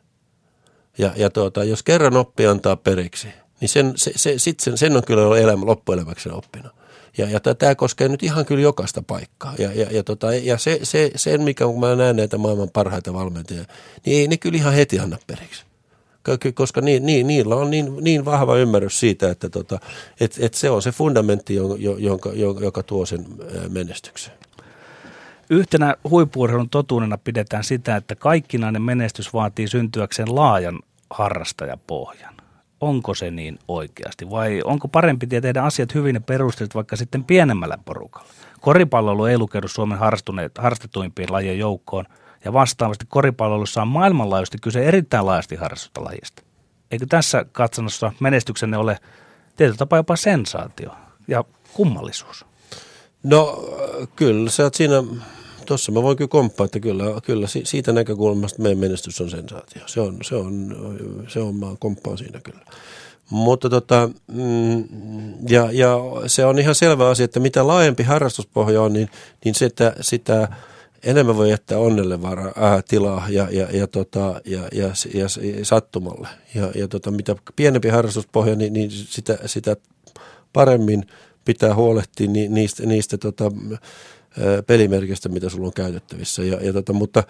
Ja, ja tuota, jos kerran oppi antaa periksi, niin sen, se, se, sit sen, sen on kyllä elämä, loppuelämäksi oppinut. Ja, ja tämä koskee nyt ihan kyllä jokaista paikkaa. Ja, ja, ja, tota, ja se, se, sen, mikä kun mä näen näitä maailman parhaita valmentajia, niin ei ne kyllä ihan heti anna periksi. Koska niin, niin, niillä on niin, niin vahva ymmärrys siitä, että tota, et, et se on se fundamentti, jonka, jonka, joka tuo sen menestyksen. Yhtenä huippuurheilun totuudena pidetään sitä, että kaikkinainen menestys vaatii syntyäkseen laajan harrastajapohjan. Onko se niin oikeasti vai onko parempi tehdä asiat hyvin ja perusteet vaikka sitten pienemmällä porukalla? Koripalloilu ei lukeudu Suomen harrastetuimpiin lajien joukkoon ja vastaavasti koripalloilussa on maailmanlaajuisesti kyse erittäin laajasti harrastusta lajista. Eikö tässä katsannossa menestyksenne ole tietyllä tapaa jopa sensaatio ja kummallisuus? No kyllä, sä oot siinä Tuossa mä voin kyllä komppaa, että kyllä, kyllä siitä näkökulmasta meidän menestys on sensaatio. Se on, se on, se on mä komppaan siinä kyllä. Mutta tota, mm, ja, ja se on ihan selvä asia, että mitä laajempi harrastuspohja on, niin, niin sitä, sitä enemmän voi jättää onnelle vara, äh, tilaa ja, ja, ja, tota, ja, ja, ja, ja sattumalle. Ja, ja tota, mitä pienempi harrastuspohja, niin, niin sitä, sitä paremmin pitää huolehtia niistä, niistä tota, pelimerkistä, mitä sulla on käytettävissä. Ja, ja tota, mutta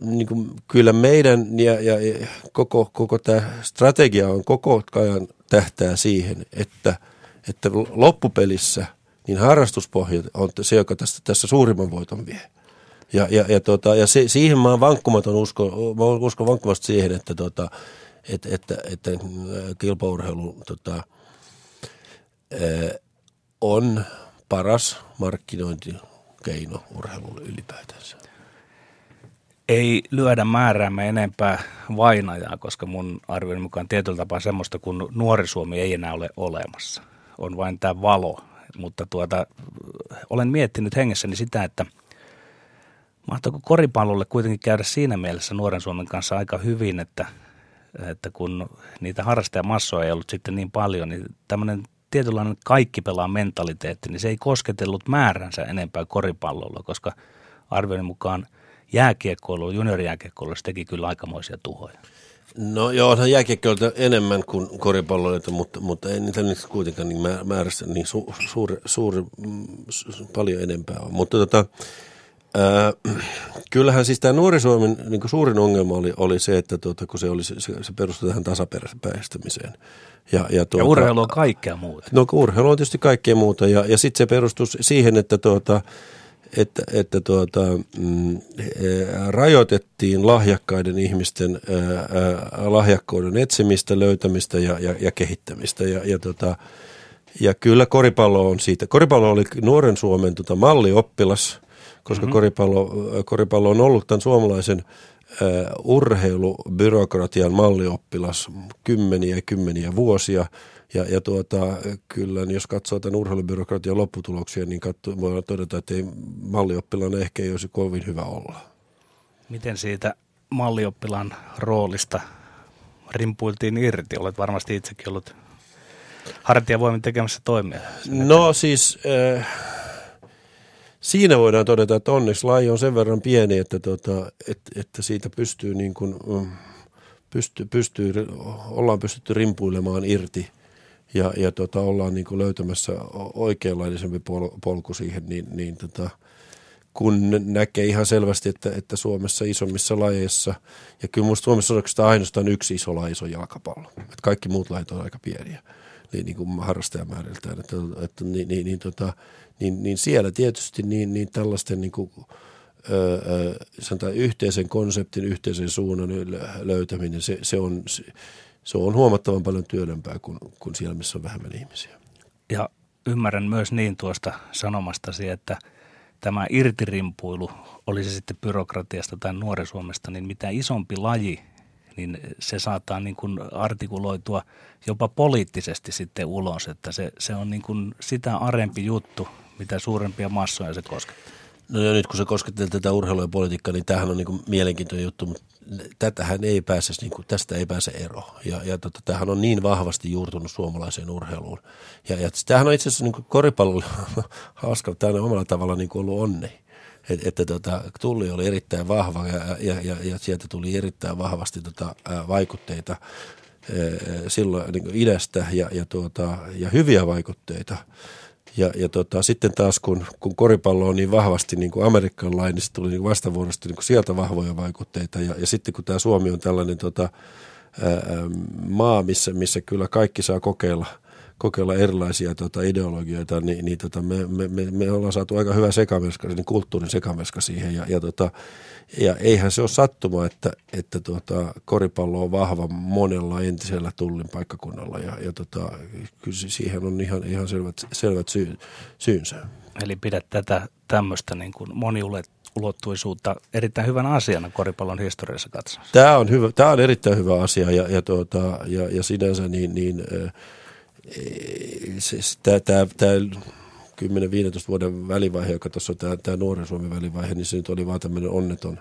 niin kuin, kyllä meidän ja, ja koko, koko tämä strategia on koko ajan tähtää siihen, että, että loppupelissä niin harrastuspohja on se, joka tässä, tässä suurimman voiton vie. Ja, ja, ja, tota, ja se, siihen mä oon vankkumaton usko, mä uskon vankkumasti siihen, että, tota, että, että, että kilpaurheilu tota, on paras markkinointikeino urheilulle ylipäätänsä. Ei lyödä määräämme enempää vainajaa, koska mun arvion mukaan tietyllä tapaa semmoista, kun nuori Suomi ei enää ole olemassa. On vain tämä valo. Mutta tuota, olen miettinyt hengessäni sitä, että mahtaako koripallolle kuitenkin käydä siinä mielessä nuoren Suomen kanssa aika hyvin, että, että kun niitä harrastajamassoja ei ollut sitten niin paljon, niin tämmöinen tietynlainen kaikki pelaa mentaliteetti, niin se ei kosketellut määränsä enempää koripallolla, koska arvioinnin mukaan jääkiekkoilu, juniorijääkiekkoilu, se teki kyllä aikamoisia tuhoja. No joo, onhan jääkiekkoilta enemmän kuin koripalloilta, mutta, mutta ei niitä nyt kuitenkaan niin määrässä niin su, suuri, suuri, mm, paljon enempää on. Mutta tota, Äh, kyllähän siis tämä nuori Suomen niin suurin ongelma oli, oli se, että tuota, kun se, oli, se, se perustui tähän tasapäistämiseen. Ja, ja, tuota, ja urheilu on kaikkea muuta. No urheilu on tietysti kaikkea muuta ja, ja sitten se perustui siihen, että, tuota, että, että tuota, mm, rajoitettiin lahjakkaiden ihmisten ää, lahjakkouden etsimistä, löytämistä ja, ja, ja kehittämistä. Ja, ja, tuota, ja kyllä koripallo on siitä. Koripallo oli nuoren Suomen tota, mallioppilas – koska mm-hmm. koripallo, koripallo on ollut tämän suomalaisen uh, urheilubyrokratian mallioppilas kymmeniä ja kymmeniä vuosia. Ja, ja tuota, kyllä, niin jos katsoo tämän urheilubyrokratian lopputuloksia, niin katso, voidaan todeta, että ei mallioppilaan ehkä ei olisi kovin hyvä olla. Miten siitä mallioppilaan roolista rimpuiltiin irti? Olet varmasti itsekin ollut hartiavoimin tekemässä toimia. No siis... Äh, siinä voidaan todeta, että onneksi laji on sen verran pieni, että, tota, että, että siitä pystyy, niin kuin, mm, pystyy, pystyy, ollaan pystytty rimpuilemaan irti ja, ja tota, ollaan niin kuin löytämässä oikeanlaisempi pol, polku siihen, niin, niin tota, kun näkee ihan selvästi, että, että Suomessa isommissa lajeissa, ja kyllä minusta Suomessa on oikeastaan ainoastaan yksi iso laji, iso jalkapallo. Että kaikki muut lajit on aika pieniä niin, niin kuin harrastajamääriltään. Että, että, niin, niin, niin, tota, niin, niin siellä tietysti niin, niin tällaisten niin kuin, sanotaan, yhteisen konseptin, yhteisen suunnan löytäminen, se, se, on, se, se on huomattavan paljon työlämpää kuin, kuin siellä, missä on vähemmän ihmisiä. Ja ymmärrän myös niin tuosta sanomastasi, että tämä irtirimpuilu, oli se sitten byrokratiasta tai nuoren Suomesta, niin mitä isompi laji, niin se saattaa niin kuin artikuloitua jopa poliittisesti sitten ulos, että se, se on niin kuin sitä arempi juttu, mitä suurempia massoja se koskettaa. No ja nyt kun se koskettaa tätä urheilua ja politiikkaa, niin tämähän on niin kuin mielenkiintoinen juttu, mutta tätähän ei pääse, niin kuin, tästä ei pääse ero. Ja, ja tota, tämähän on niin vahvasti juurtunut suomalaiseen urheiluun. Ja, ja tämähän on itse asiassa niin koripallolla hauska, tämä on omalla tavalla niin kuin ollut onni. että, että tota, tulli oli erittäin vahva ja, ja, ja, ja sieltä tuli erittäin vahvasti tota, ää, vaikutteita ää, silloin niin idästä ja, ja, tuota, ja hyviä vaikutteita. Ja, ja tota, sitten taas kun, kun koripallo on niin vahvasti niin kuin amerikkalainen, niin tuli niin vastavuorosti niin kuin sieltä vahvoja vaikutteita. Ja, ja sitten kun tämä Suomi on tällainen tota, ää, maa, missä, missä kyllä kaikki saa kokeilla – kokeilla erilaisia tota, ideologioita, niin, niin tota, me, me, me, me ollaan saatu aika hyvä sekamelska, niin kulttuurin sekamelska siihen. Ja, ja, tota, ja eihän se ole sattuma, että, että tota, koripallo on vahva monella entisellä tullin paikkakunnalla. Ja, ja tota, kyllä siihen on ihan, ihan selvät, selvät syy, syynsä. Eli pidät tätä tämmöistä niin kuin ulottuisuutta erittäin hyvän asiana koripallon historiassa katsossa. Tämä on, hyvä, tämä on erittäin hyvä asia ja, ja, tuota, ja, ja sinänsä niin, niin äh, siis tämä, tämä, tämä 10-15 vuoden välivaihe, joka tuossa on tämä, tämä nuoren Suomen välivaihe, niin se nyt oli vaan tämmöinen onneton,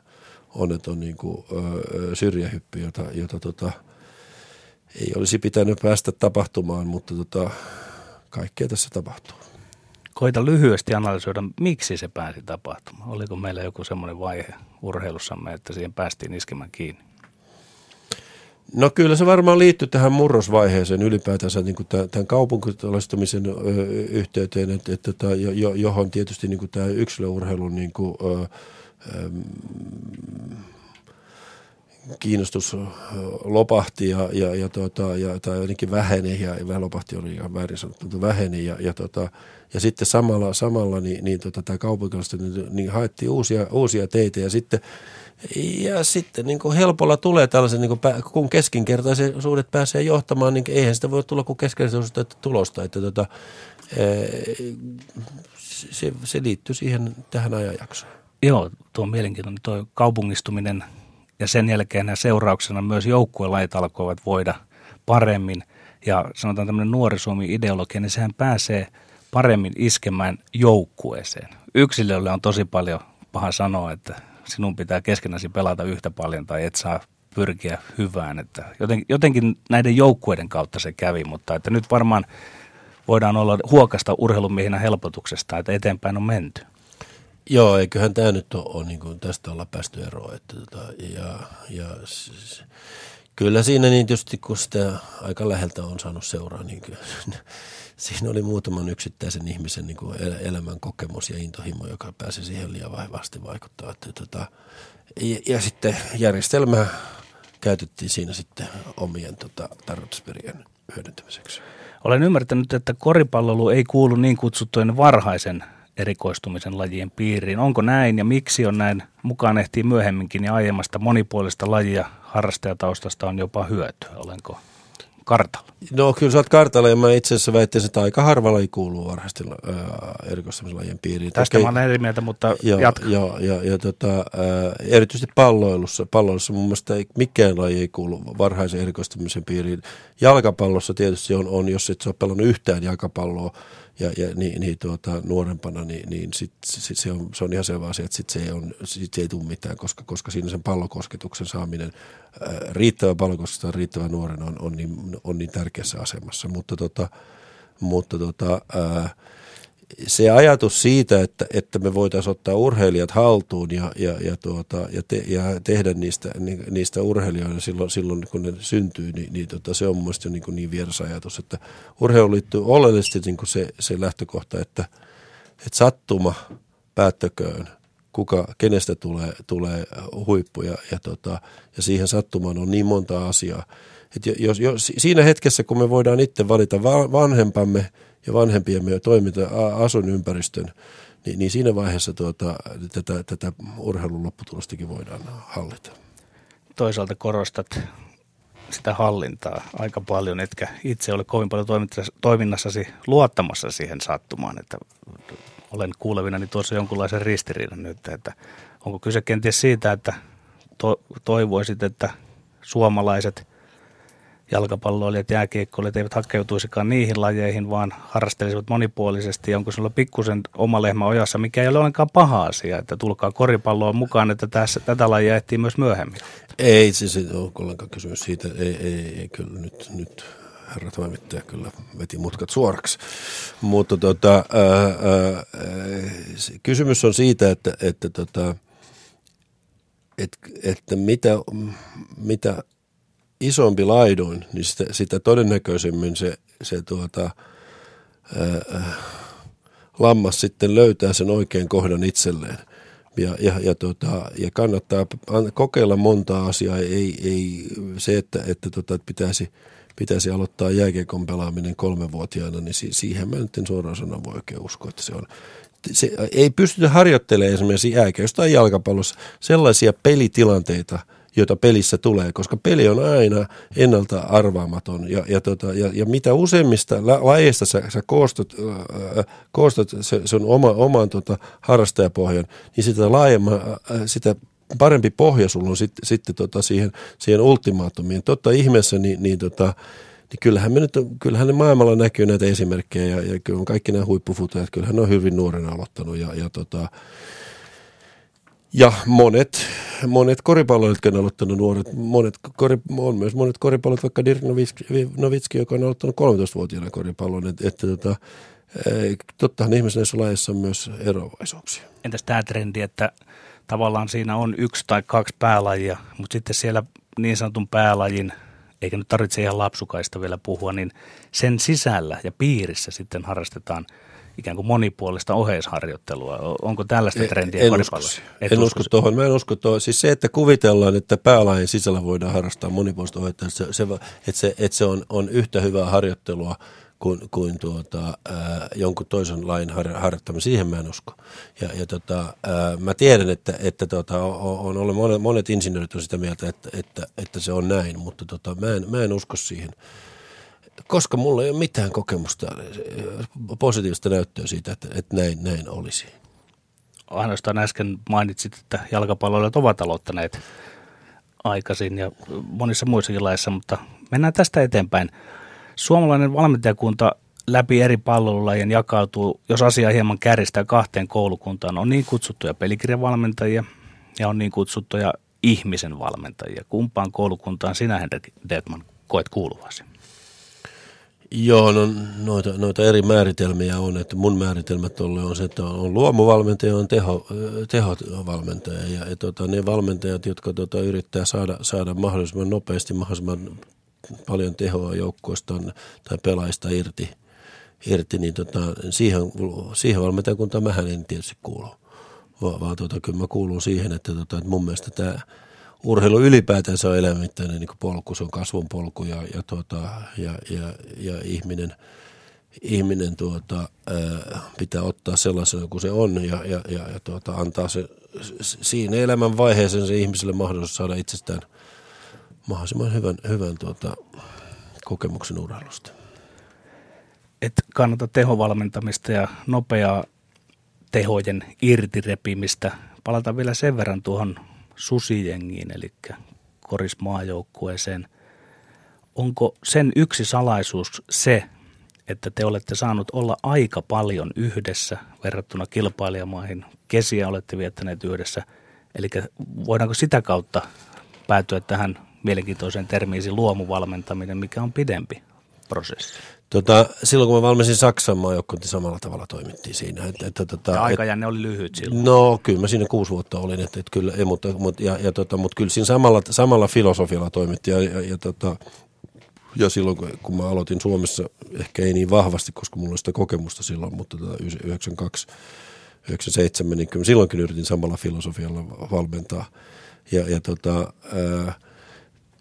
onneton niin kuin, ö, syrjähyppy, jota, jota tota, ei olisi pitänyt päästä tapahtumaan, mutta tota, kaikkea tässä tapahtuu. Koita lyhyesti analysoida, miksi se pääsi tapahtumaan. Oliko meillä joku semmoinen vaihe urheilussamme, että siihen päästiin iskemään kiinni? No kyllä se varmaan liittyy tähän murrosvaiheeseen ylipäätänsä niin kuin tämän kaupunkitalaistumisen yhteyteen, että, että jo, johon tietysti niin kuin tämä yksilöurheilun niin kuin, kiinnostus lopahti ja, ja, ja, tota, ja tai jotenkin väheni ja, ja lopahti oli ihan väärin sanottu, mutta väheni ja, ja, tota, ja sitten samalla, samalla niin, niin tota, tämä kaupunkilaisten niin, niin haettiin uusia, uusia teitä ja sitten ja sitten niin kuin helpolla tulee tällaisen, niin kuin, kun keskinkertaisuudet pääsee johtamaan, niin eihän sitä voi tulla kuin keskinkertaisuudesta tulosta. Että tota, se, se liittyy siihen tähän ajanjaksoon. Joo, tuo on mielenkiintoinen. Tuo kaupungistuminen ja sen jälkeen seurauksena myös joukkuelajit alkoivat voida paremmin. Ja sanotaan tämmöinen nuori Suomi-ideologia, niin sehän pääsee paremmin iskemään joukkueeseen. Yksilölle on tosi paljon paha sanoa, että sinun pitää keskenäsi pelata yhtä paljon tai et saa pyrkiä hyvään. Että joten, jotenkin näiden joukkueiden kautta se kävi, mutta että nyt varmaan voidaan olla huokasta urheilumiehinä helpotuksesta, että eteenpäin on menty. Joo, eiköhän tämä nyt ole, ole niin kuin tästä olla päästy eroon. Että tota, ja, ja siis, kyllä siinä niin tietysti, kun sitä aika läheltä on saanut seuraa, niin kyllä siinä oli muutaman yksittäisen ihmisen niin kuin elämän kokemus ja intohimo, joka pääsi siihen liian vahvasti vaikuttaa. Että, tota, ja, ja sitten järjestelmää käytettiin siinä sitten omien tota, tarkoitusperien hyödyntämiseksi. Olen ymmärtänyt, että koripalloilu ei kuulu niin kutsuttujen varhaisen erikoistumisen lajien piiriin. Onko näin ja miksi on näin? Mukaan ehtii myöhemminkin ja aiemmasta monipuolista lajia harrastajataustasta on jopa hyötyä. Olenko kartalla? No kyllä sä oot kartalla ja mä itse asiassa väittäisin, että aika harvalla ei kuulu varhaisten äh, erikoistamislajien piiriin. Tästä Okei, mä olen eri mieltä, mutta joo, jatka. Joo, ja, ja tota, äh, erityisesti palloilussa, palloilussa mun mielestä ei, mikään laji ei kuulu varhaisen erikoistamisen piiriin. Jalkapallossa tietysti on, on jos et sä ole pelannut yhtään jalkapalloa, ja, ja niin, niin tuota, nuorempana, niin, niin sit, sit se, on, se on ihan selvä asia, että sit se, ei on, sit se ei tule mitään, koska, koska siinä sen pallokosketuksen saaminen, ää, riittävä pallokosketus riittävä nuoren on, on, niin, on niin tärkeässä asemassa. Mutta, tota, mutta tota, ää, se ajatus siitä, että, että me voitaisiin ottaa urheilijat haltuun ja, ja, ja, tuota, ja, te, ja tehdä niistä, niistä urheilijoita silloin, silloin, kun ne syntyy, niin, niin tota, se on mielestäni niin, niin vieras ajatus. Että urheilu liittyy oleellisesti niin kuin se, se lähtökohta, että, että sattuma päättäköön, kuka, kenestä tulee, tulee huippu ja, ja, tota, ja siihen sattumaan on niin monta asiaa. Että jos, jos, siinä hetkessä, kun me voidaan itse valita vanhempamme – ja vanhempiemme toiminta asuinympäristön, niin, niin siinä vaiheessa tuota, tätä, tätä urheilun lopputulostakin voidaan hallita. Toisaalta korostat sitä hallintaa aika paljon, etkä itse ole kovin paljon toiminnassasi luottamassa siihen sattumaan, että olen kuulevina niin tuossa jonkunlaisen ristiriidan nyt, että onko kyse kenties siitä, että to, toivoisit, että suomalaiset – jalkapalloilijat, jääkiekkoilijat eivät hakeutuisikaan niihin lajeihin, vaan harrastelisivat monipuolisesti. Onko sinulla pikkusen oma lehmä ojassa, mikä ei ole ollenkaan paha asia, että tulkaa koripalloon mukaan, että tässä, tätä lajia ehtii myös myöhemmin? Ei siis ei ole ollenkaan kysymys siitä. Ei, ei, ei kyllä nyt, nyt herra toimittaja kyllä veti mutkat suoraksi. mutta tota, ää, ää, kysymys on siitä, että, että, tota, että, että mitä, mitä isompi laidoin, niin sitä, sitä todennäköisemmin se, se tuota, ää, lammas sitten löytää sen oikean kohdan itselleen. Ja, ja, ja, tota, ja kannattaa kokeilla monta asiaa, ei, ei se, että, että, tota, pitäisi, pitäisi aloittaa jääkiekon pelaaminen kolmevuotiaana, niin siihen mä nyt en suoraan sanoa voi oikein uskoa, että se on. Se, ei pystytä harjoittelemaan esimerkiksi jääkiekossa tai jalkapallossa sellaisia pelitilanteita – joita pelissä tulee, koska peli on aina ennalta arvaamaton. Ja, ja, tota, ja, ja mitä useimmista lajeista sä, sä koostat, äh, koostat se, on oma, oman tota, harrastajapohjan, niin sitä laajemman, äh, sitä parempi pohja sulla on sitten, sitten tota siihen, siihen ultimaattumiin. Totta ihmeessä, niin, niin tota, niin kyllähän, me nyt, kyllähän ne maailmalla näkyy näitä esimerkkejä ja, ja kyllä on kaikki nämä huippufutajat, kyllähän ne on hyvin nuorena aloittanut ja, ja tota, ja monet, monet koripalloilijat, jotka on aloittanut nuoret, monet kori, on myös monet koripallot, vaikka Dirk Novitski, joka on aloittanut 13-vuotiaana koripallon, että, että tota, tottahan ihmisen näissä lajeissa on myös eroavaisuuksia. Entäs tämä trendi, että tavallaan siinä on yksi tai kaksi päälajia, mutta sitten siellä niin sanotun päälajin, eikä nyt tarvitse ihan lapsukaista vielä puhua, niin sen sisällä ja piirissä sitten harrastetaan – ikään kuin monipuolista oheisharjoittelua. Onko tällaista trendiä en, en usko, en usko tuohon. Mä en usko tuohon. Siis se, että kuvitellaan, että päälajin sisällä voidaan harrastaa monipuolista oheisharjoittelua, se, se, että se, että se on, on yhtä hyvää harjoittelua kuin, kuin tuota, ää, jonkun toisen lain har, harjoittaminen. Siihen mä en usko. Ja, ja tota, ää, mä tiedän, että, että tota, on, on ollut monet, monet insinöörit on sitä mieltä, että, että, että se on näin, mutta tota, mä, en, mä en usko siihen koska mulla ei ole mitään kokemusta, positiivista näyttöä siitä, että, että näin, näin olisi. Ainoastaan äsken mainitsit, että jalkapalloilijat ovat aloittaneet aikaisin ja monissa muissakin laissa, mutta mennään tästä eteenpäin. Suomalainen valmentajakunta läpi eri pallolajien jakautuu, jos asia hieman kärjistää kahteen koulukuntaan. On niin kutsuttuja pelikirjavalmentajia ja on niin kutsuttuja ihmisen valmentajia. Kumpaan koulukuntaan sinä, Henrik Detman, koet kuuluvasi? Joo, no noita, noita eri määritelmiä on, että mun määritelmät tolle on se, että on luomuvalmentaja on teho, tehovalmentaja. Ja, ja tota, ne valmentajat, jotka tota, yrittää saada, saada mahdollisimman nopeasti mahdollisimman paljon tehoa joukkoistaan tai pelaista irti, irti niin tota, siihen, siihen valmentajakuntaan mähän en tietysti kuulu, vaan, vaan tota, kyllä mä kuulun siihen, että, tota, että mun mielestä tämä – urheilu ylipäätänsä on elämänmittainen niin polku, se on kasvun polku ja, ja, tuota, ja, ja, ja ihminen, ihminen tuota, ää, pitää ottaa sellaisena kuin se on ja, ja, ja, ja tuota, antaa se, siinä elämän vaiheeseen se ihmiselle mahdollisuus saada itsestään mahdollisimman hyvän, hyvän tuota, kokemuksen urheilusta. Et kannata tehovalmentamista ja nopeaa tehojen irtirepimistä. Palataan vielä sen verran tuohon susijengiin, eli korismaajoukkueeseen. Onko sen yksi salaisuus se, että te olette saanut olla aika paljon yhdessä verrattuna kilpailijamaihin. Kesiä olette viettäneet yhdessä. Eli voidaanko sitä kautta päätyä tähän mielenkiintoiseen termiin luomuvalmentaminen, mikä on pidempi prosessi? Tota, silloin kun mä valmisin Saksan maajoukkueen, niin samalla tavalla toimittiin siinä. Että, että, tota, ja aikajänne et, oli lyhyt silloin. No kyllä mä siinä kuusi vuotta olin, että, että kyllä, ei, mutta, mutta, ja, ja, tota, mutta kyllä siinä samalla, samalla filosofialla toimittiin. Ja, ja, ja, tota, ja silloin kun mä aloitin Suomessa, ehkä ei niin vahvasti, koska mulla oli sitä kokemusta silloin, mutta tota, 92 97, niin kyllä silloinkin yritin samalla filosofialla valmentaa. Ja, ja tota, ää,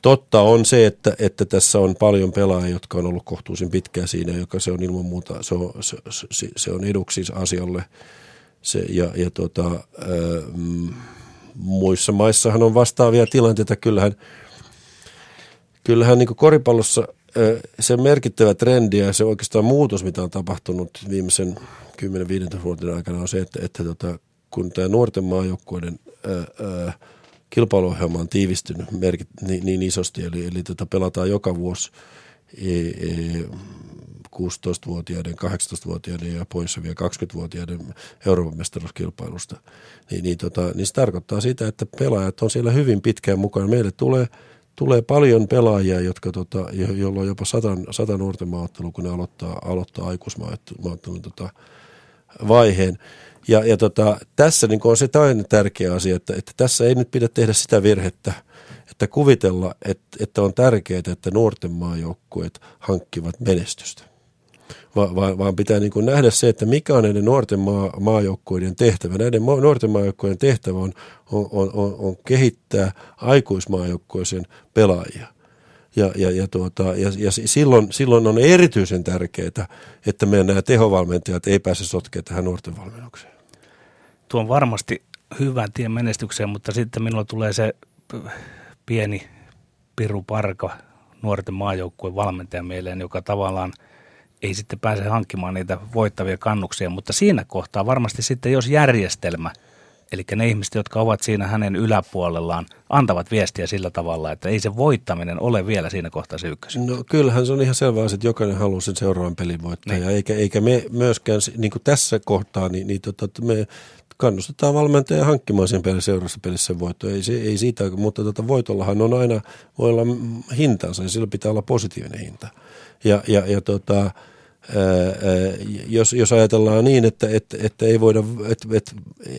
Totta on se, että, että tässä on paljon pelaajia, jotka on ollut kohtuullisen pitkään siinä, joka se on ilman muuta, se on, se, se, se on eduksi asialle. Se, ja ja tota, ää, mm, muissa maissahan on vastaavia tilanteita. Kyllähän, kyllähän niin koripallossa ää, se merkittävä trendi ja se oikeastaan muutos, mitä on tapahtunut viimeisen 10-15 vuoden aikana on se, että, että tota, kun tämä nuorten maajoukkueiden ää, ää, kilpailuohjelma on tiivistynyt merkit, niin, niin isosti, eli, eli tota pelataan joka vuosi e, e, 16-vuotiaiden, 18-vuotiaiden ja vielä 20-vuotiaiden Euroopan mestaruuskilpailusta, niin, niin, tota, niin se tarkoittaa sitä, että pelaajat on siellä hyvin pitkään mukana. Meille tulee tulee paljon pelaajia, jotka tota, jo, jolla on jopa satan, sata nuorten maaottelu, kun ne aloittaa, aloittaa aikuismaaottelun tota, vaiheen. Ja, ja tota, tässä niin on se toinen tärkeä asia, että, että tässä ei nyt pidä tehdä sitä virhettä, että kuvitella, että, että on tärkeää, että nuorten maajoukkueet hankkivat menestystä. Va, va, vaan pitää niin kuin nähdä se, että mikä on näiden nuorten maa, maajoukkueiden tehtävä. Näiden ma, nuorten maajoukkueiden tehtävä on, on, on, on, kehittää aikuismaajoukkueiden pelaajia. Ja, ja, ja, tuota, ja, ja silloin, silloin on erityisen tärkeää, että meidän nämä tehovalmentajat ei pääse sotkemaan tähän nuorten valmennukseen. Tuo on varmasti hyvän tien menestykseen, mutta sitten minulla tulee se pieni Piru Parka nuorten maajoukkueen valmentaja mieleen, joka tavallaan ei sitten pääse hankkimaan niitä voittavia kannuksia, mutta siinä kohtaa varmasti sitten, jos järjestelmä, eli ne ihmiset, jotka ovat siinä hänen yläpuolellaan, antavat viestiä sillä tavalla, että ei se voittaminen ole vielä siinä kohtaa se ykkös. No kyllähän se on ihan selvä asia, että jokainen haluaa sen seuraavan pelin voittaa, niin. eikä, eikä me myöskään niin kuin tässä kohtaa, niin, niin tota, me kannustetaan valmentaja hankkimaan sen pelin seuraavassa pelissä voitto. Ei, se, ei siitä, mutta tota, voitollahan on aina, voi olla hintansa ja sillä pitää olla positiivinen hinta. Ja, ja, ja tota, ää, jos, jos ajatellaan niin, että, että, että ei, voida, että, että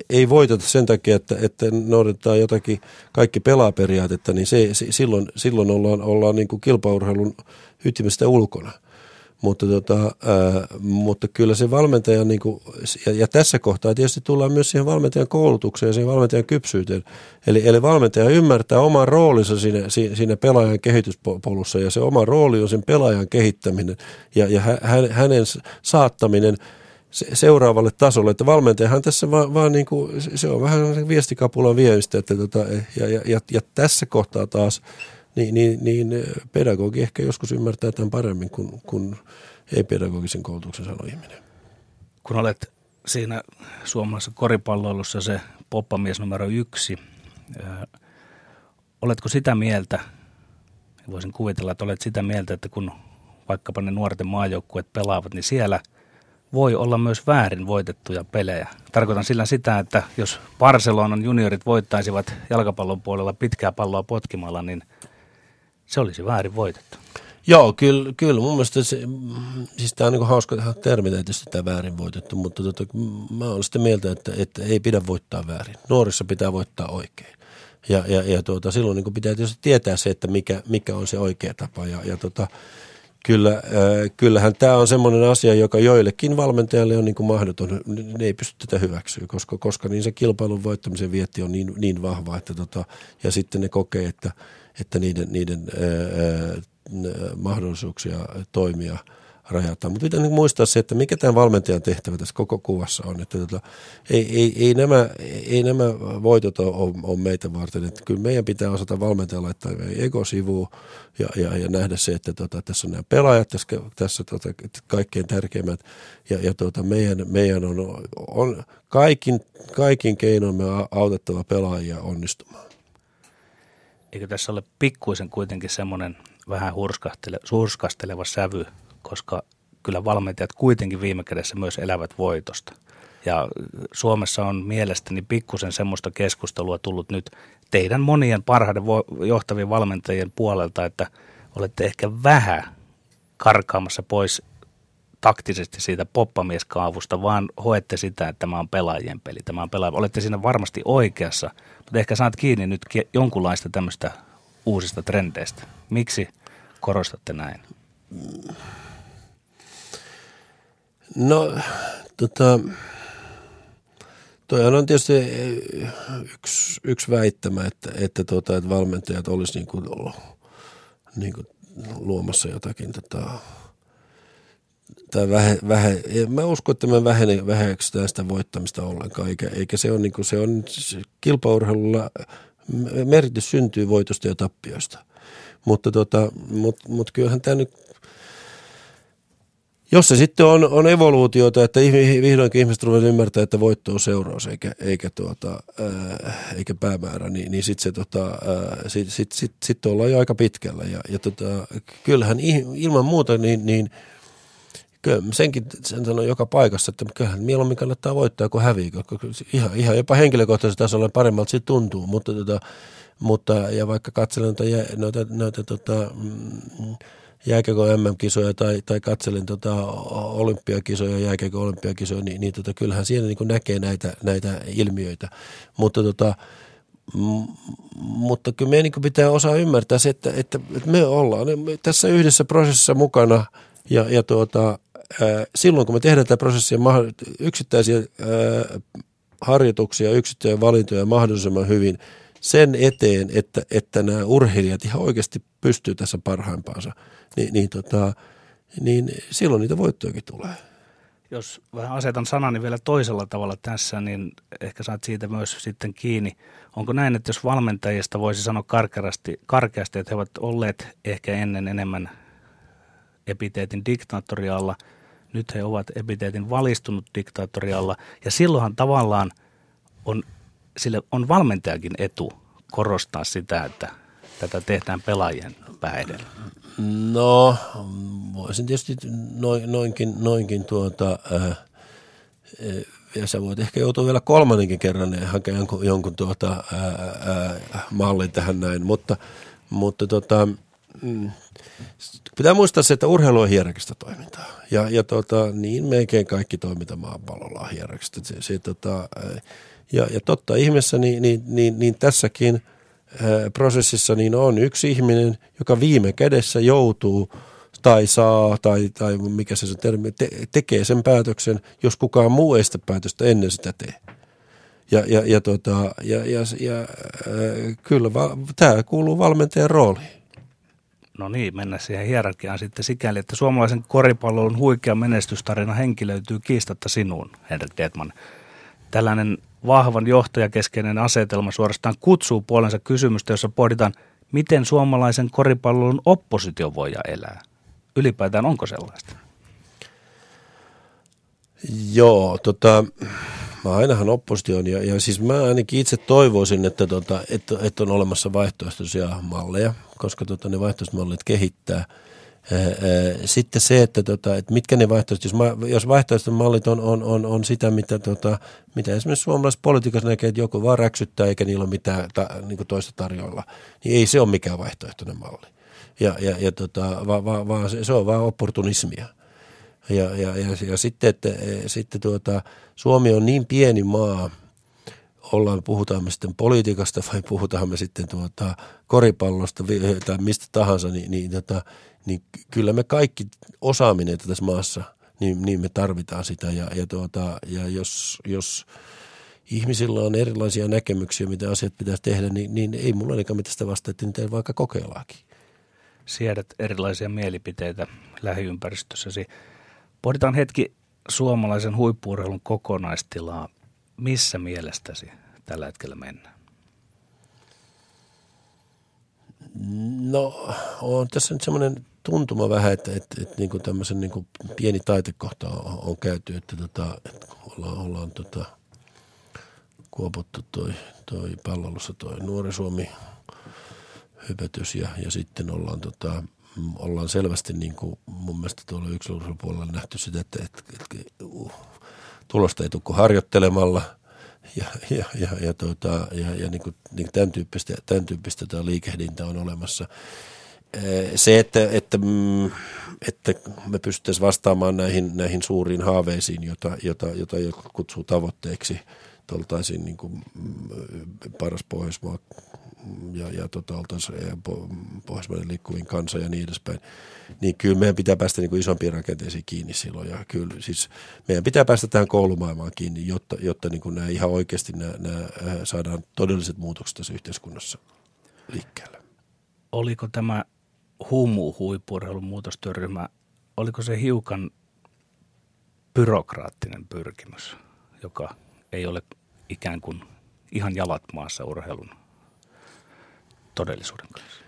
ei voiteta sen takia, että, että noudatetaan jotakin kaikki pelaaperiaatetta, niin se, silloin, silloin ollaan, ollaan niin kuin kilpaurheilun ytimestä ulkona – mutta, tota, mutta kyllä se valmentaja, niin kuin, ja, ja tässä kohtaa tietysti tullaan myös siihen valmentajan koulutukseen ja siihen valmentajan kypsyyteen. Eli, eli valmentaja ymmärtää oman roolinsa siinä, siinä pelaajan kehityspolussa ja se oma rooli on sen pelaajan kehittäminen ja, ja hä, hänen saattaminen seuraavalle tasolle. Että valmentajahan tässä vaan, vaan niin kuin, se on vähän viestikapulan viemistä. Että tota, ja, ja, ja, ja tässä kohtaa taas niin, niin, niin pedagogi ehkä joskus ymmärtää tämän paremmin kuin, kuin ei-pedagogisen koulutuksen saanut ihminen. Kun olet siinä suomalaisessa koripalloilussa se poppamies numero yksi, oletko sitä mieltä, voisin kuvitella, että olet sitä mieltä, että kun vaikkapa ne nuorten maajoukkueet pelaavat, niin siellä voi olla myös väärin voitettuja pelejä. Tarkoitan sillä sitä, että jos Barcelonan juniorit voittaisivat jalkapallon puolella pitkää palloa potkimalla, niin – se olisi väärin voitettu. Joo, kyllä, kyllä mun mielestä se, siis tämä on niin hauska termi tietysti tämä väärin voitettu, mutta tota, mä olen sitä mieltä, että, että ei pidä voittaa väärin. Nuorissa pitää voittaa oikein. Ja, ja, ja tuota, silloin niin pitää tietysti tietää se, että mikä, mikä on se oikea tapa. Ja, ja tuota, kyllä, äh, kyllähän tämä on semmoinen asia, joka joillekin valmentajalle on niin mahdoton. Ne ei pysty tätä hyväksyä, koska, koska niin se kilpailun voittamisen vietti on niin, niin vahva. Että tota, ja sitten ne kokee, että – että niiden, niiden ää, mahdollisuuksia toimia rajataan. Mutta pitää niin muistaa se, että mikä tämä valmentajan tehtävä tässä koko kuvassa on. Että tota, ei, ei, ei, nämä, ei nämä voitot ole, ole meitä varten. Että kyllä meidän pitää osata valmentaja laittaa ego sivuun ja, ja, ja nähdä se, että tota, tässä on nämä pelaajat, tässä, tässä tota, kaikkein tärkeimmät. Ja, ja tota, meidän, meidän on, on kaikin, kaikin keinoin me autettava pelaajia onnistumaan eikö tässä ole pikkuisen kuitenkin semmoinen vähän hurskastele, hurskasteleva sävy, koska kyllä valmentajat kuitenkin viime kädessä myös elävät voitosta. Ja Suomessa on mielestäni pikkusen semmoista keskustelua tullut nyt teidän monien parhaiden johtavien valmentajien puolelta, että olette ehkä vähän karkaamassa pois taktisesti siitä poppamieskaavusta, vaan hoette sitä, että tämä on pelaajien peli. Tämä on pelaaja. Olette siinä varmasti oikeassa, mutta ehkä saat kiinni nyt jonkunlaista tämmöistä uusista trendeistä. Miksi korostatte näin? No, tota, toihan on tietysti yksi, yksi väittämä, että, että, tota, että valmentajat olisi niin niin kuin luomassa jotakin tota, tai vähe, vähe, mä uskon, että me vähene, väheksytään sitä voittamista ollenkaan, eikä, eikä se ole niin kuin se on kilpaurheilulla merkitys syntyy voitosta ja tappioista. Mutta tota, mut, mut kyllähän tämä nyt, jos se sitten on, on evoluutiota, että vihdoinkin ihmiset ruvetaan ymmärtää, että voitto on seuraus eikä, eikä, tuota, ää, eikä päämäärä, niin, niin sitten tota, sit, sit, sit, sit ollaan jo aika pitkällä. Ja, ja tota, kyllähän ilman muuta niin, niin – kyllä senkin sen sanon joka paikassa, että kyllähän mieluummin kannattaa voittaa kuin häviä, koska ihan, ihan jopa henkilökohtaisesti tasolla paremmalta siitä tuntuu, mutta, tota, mutta ja vaikka katselen noita, noita, noita tota, mm, jääkiekko MM-kisoja tai, tai katselen tota olympiakisoja, jääkiekko olympiakisoja, niin, niin tota, kyllähän siellä niin näkee näitä, näitä ilmiöitä. Mutta, tota, m- mutta kyllä meidän niin pitää osaa ymmärtää se, että, että, että me ollaan tässä yhdessä prosessissa mukana ja, ja tuota, silloin kun me tehdään tätä prosessia yksittäisiä harjoituksia, yksittäisiä valintoja mahdollisimman hyvin sen eteen, että, että nämä urheilijat ihan oikeasti pystyy tässä parhaimpaansa – niin, niin, tota, niin silloin niitä voittojakin tulee. Jos vähän asetan sanani vielä toisella tavalla tässä, niin ehkä saat siitä myös sitten kiinni. Onko näin, että jos valmentajista voisi sanoa karkeasti, karkeasti että he ovat olleet ehkä ennen enemmän epiteetin diktaattorialla, nyt he ovat epiteetin valistunut diktaattorialla, ja silloinhan tavallaan on, sille on valmentajakin etu korostaa sitä, että tätä tehdään pelaajien päin No, voisin tietysti noin, noinkin, noinkin tuota, äh, ja sä voit ehkä joutua vielä kolmannenkin kerran hakemaan jonkun, jonkun tuota, ää, ää, mallin tähän näin, mutta, mutta tota, mm, pitää muistaa se, että urheilu on hierarkista toimintaa. Ja, ja tota, niin melkein kaikki toiminta maapallolla on hierarkista. Se, se, tota, ja, ja totta ihmeessä, niin, niin, niin, niin tässäkin – prosessissa niin on yksi ihminen, joka viime kädessä joutuu tai saa tai, tai mikä se, se termi, te, tekee sen päätöksen, jos kukaan muu ei sitä päätöstä ennen sitä tee. Ja, ja, ja, tota, ja, ja, ja äh, kyllä va, tämä kuuluu valmentajan rooliin. No niin, mennä siihen hierarkiaan sitten sikäli, että suomalaisen koripallon huikea menestystarina henkilöityy kiistatta sinuun, Henrik Detman. Tällainen vahvan johtajakeskeinen asetelma suorastaan kutsuu puolensa kysymystä, jossa pohditaan, miten suomalaisen koripallon oppositio voi elää. Ylipäätään onko sellaista? Joo, tota, mä ainahan opposition ja, ja siis mä ainakin itse toivoisin, että, tota, että, että on olemassa vaihtoehtoisia malleja, koska tota, ne vaihtoehtoiset kehittää – sitten se, että, tota, että mitkä ne vaihtoehtoiset, jos, jos vaihtoehtoiset mallit on, on, on, on sitä, mitä, tota, mitä esimerkiksi suomalaisessa politiikassa näkee, että joku vaan räksyttää eikä niillä ole mitään ta, niin kuin toista tarjolla, niin ei se ole mikään vaihtoehtoinen malli. Ja, ja, ja tota, vaan va, va, se, se on vaan opportunismia. Ja, ja, ja, ja sitten, että, e, sitten tuota, Suomi on niin pieni maa, ollaan, puhutaan me sitten politiikasta vai puhutaan me sitten tuota, koripallosta tai mistä tahansa, niin, niin tota, niin kyllä me kaikki osaaminen tässä maassa, niin, niin me tarvitaan sitä. Ja, ja, tuota, ja jos, jos ihmisillä on erilaisia näkemyksiä, mitä asiat pitäisi tehdä, niin, niin ei mulla eikä mitään sitä vasta, että niitä vaikka kokeillaakin. Siedät erilaisia mielipiteitä lähiympäristössäsi. Pohditaan hetki suomalaisen huippuurheilun kokonaistilaa. Missä mielestäsi tällä hetkellä mennään? No, on tässä nyt semmoinen tuntuma vähän, että, että, että niin kuin tämmöisen niin kuin pieni taitekohta on, on käyty, että, tota, että ollaan, ollaan tota, kuoputtu toi, toi palvelussa toi Nuori Suomi hypätys ja, ja sitten ollaan, tota, ollaan selvästi niin kuin mun mielestä tuolla yksilöpuolella nähty sitä, että, että, että uh, tulosta ei tule harjoittelemalla. Ja, ja, ja, ja, tota, ja, ja niin kuin, niin tämän tyyppistä, tämän tyyppistä liikehdintä on olemassa. Se, että, että, mm, että me pystyttäisiin vastaamaan näihin, näihin suuriin haaveisiin, jota, jota, jota kutsuu tavoitteeksi, oltaisiin niin kuin mm, paras Pohjoismaa ja, ja tota, oltaisiin Pohjoismaiden liikkuvin kansa ja niin edespäin, niin kyllä meidän pitää päästä niin kuin isompiin rakenteisiin kiinni silloin. Ja kyllä siis meidän pitää päästä tähän koulumaailmaan kiinni, jotta, jotta niin kuin nämä ihan oikeasti nämä, nämä äh, saadaan todelliset muutokset tässä yhteiskunnassa liikkeelle. Oliko tämä humu huippurheilun muutostyöryhmä, oliko se hiukan byrokraattinen pyrkimys, joka ei ole ikään kuin ihan jalat maassa urheilun todellisuuden kanssa?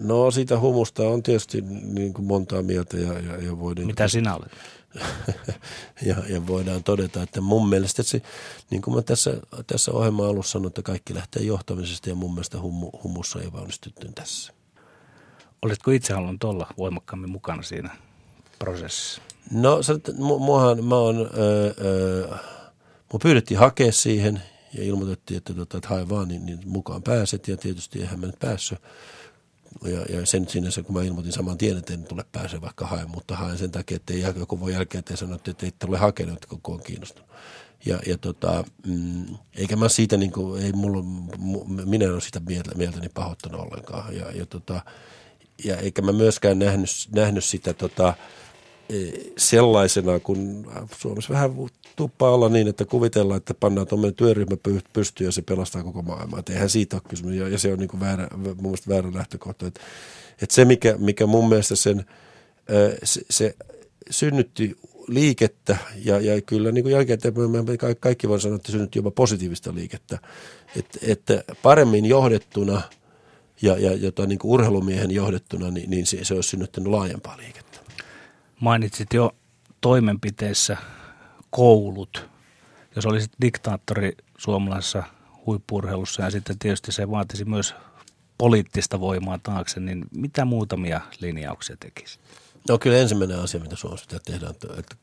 No siitä humusta on tietysti niin kuin montaa mieltä ja, ja, ja voidaan... Mitä sinä olet? ja, ja voidaan todeta, että mun mielestä se, niin kuin mä tässä, tässä ohjelman alussa sanoin, että kaikki lähtee johtamisesta ja mun mielestä humu, humussa ei valmistuttu tässä. Oletko itse halunnut olla voimakkaammin mukana siinä prosessissa? No, sä, mu, muahan, mä oon, öö, öö, mun pyydettiin hakea siihen ja ilmoitettiin, että, tota, että hae vaan, niin, niin mukaan pääset ja tietysti eihän mä nyt päässyt. Ja, ja sen sinänsä, kun mä ilmoitin saman tien, että en tule pääse vaikka haen, mutta haen sen takia, että ei joku voi jälkeen, että sanotte, että ei tule hakenut, kun on kiinnostunut. Ja, ja tota, mm, eikä mä siitä, niin kuin, ei mulla, minä en ole sitä mieltä, mieltäni pahoittanut ollenkaan. Ja, ja, tota, ja eikä mä myöskään nähnyt, nähnyt sitä tota, sellaisena, kun Suomessa vähän tuppaa olla niin, että kuvitellaan, että pannaan tuommoinen työryhmä pystyyn ja se pelastaa koko maailmaa. Et eihän siitä ole kysymys ja, se on niin kuin väärä, mun mielestä väärä lähtökohta. Että et se, mikä, mikä mun mielestä sen, se, se synnytti liikettä ja, ja kyllä niin kuin me kaikki voi sanoa, että se nyt jopa positiivista liikettä. Et, että paremmin johdettuna ja, ja jota niin kuin urheilumiehen johdettuna, niin, niin se, se olisi synnyttänyt laajempaa liikettä. Mainitsit jo toimenpiteissä koulut. Jos olisit diktaattori suomalaisessa huippurheilussa ja sitten tietysti se vaatisi myös poliittista voimaa taakse, niin mitä muutamia linjauksia tekisi? No kyllä ensimmäinen asia, mitä Suomessa pitää tehdä, että, että,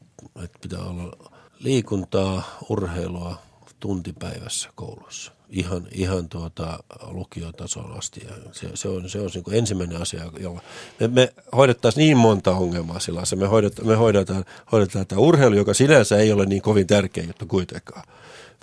että pitää olla liikuntaa, urheilua tuntipäivässä koulussa. Ihan, ihan tuota lukiotasolla asti. Ja se, se on, se on niin kuin ensimmäinen asia, jolla me, me hoidettaisiin niin monta ongelmaa sillä Me, hoidetaan, me hoidetaan, hoidetaan tämä urheilu, joka sinänsä ei ole niin kovin tärkeä juttu kuitenkaan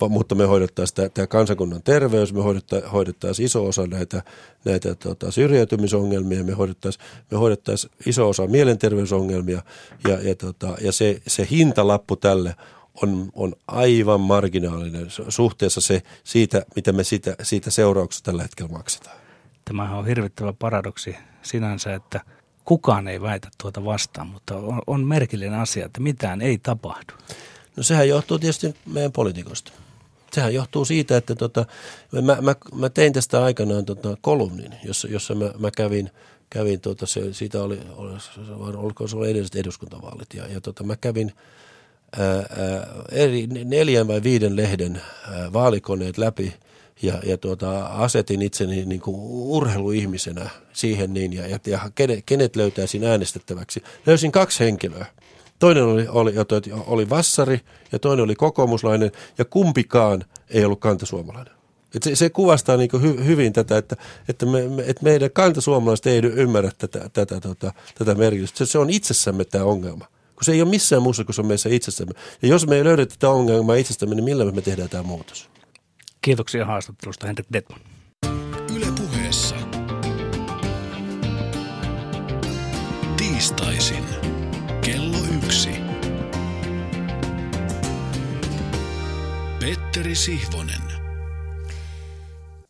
mutta me hoidettaisiin tämä kansakunnan terveys, me hoidettaisiin, hoidettaisiin iso osa näitä, näitä tota, syrjäytymisongelmia, me hoidettaisiin, me hoidettaisiin iso osa mielenterveysongelmia ja, ja, tota, ja se, se hintalappu tälle on, on aivan marginaalinen suhteessa se siitä, mitä me siitä, siitä seurauksesta tällä hetkellä maksetaan. Tämähän on hirvittävä paradoksi sinänsä, että kukaan ei väitä tuota vastaan, mutta on, on merkillinen asia, että mitään ei tapahdu. No sehän johtuu tietysti meidän poliitikosta sehän johtuu siitä, että tota, mä, mä, mä tein tästä aikanaan tota kolumnin, jossa, jossa mä, mä kävin, kävin tota, se, siitä oli, oli, oliko se oli edelliset eduskuntavaalit, ja, ja tota, mä kävin eri neljän vai viiden lehden vaalikoneet läpi, ja, ja tuota, asetin itseni niin kuin urheiluihmisenä siihen niin, ja, ja, kenet löytäisin äänestettäväksi. Löysin kaksi henkilöä. Toinen oli, oli, oli vassari ja toinen oli kokoomuslainen ja kumpikaan ei ollut kantasuomalainen. Et se, se kuvastaa niin hy, hyvin tätä, että, että, me, me, että meidän kantasuomalaiset ei ymmärrä tätä, tätä, tota, tätä merkitystä. Se, se on itsessämme tämä ongelma. Kun se ei ole missään muussa kuin se on meissä itsessämme. Ja jos me ei löydetä tätä ongelmaa itsestämme, niin millä me tehdään tämä muutos? Kiitoksia haastattelusta Henrik Detman. Yle puheessa. Tiistaisin. Kello yksi. Petteri Sihvonen.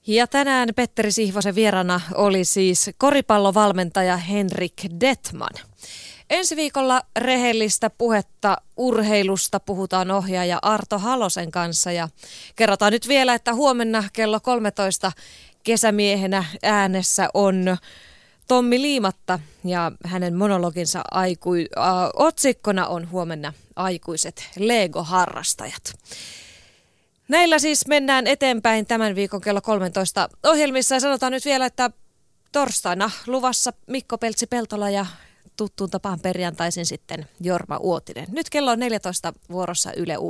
Ja tänään Petteri Sihvosen vierana oli siis koripallovalmentaja Henrik Detman. Ensi viikolla rehellistä puhetta urheilusta puhutaan ohjaaja Arto Halosen kanssa ja kerrotaan nyt vielä, että huomenna kello 13 kesämiehenä äänessä on Tommi Liimatta ja hänen monologinsa aiku, äh, otsikkona on huomenna aikuiset Lego-harrastajat. Näillä siis mennään eteenpäin tämän viikon kello 13 ohjelmissa ja sanotaan nyt vielä, että torstaina luvassa Mikko Peltsi-Peltola ja tuttuun tapaan perjantaisin sitten Jorma Uotinen. Nyt kello on 14 vuorossa Yle.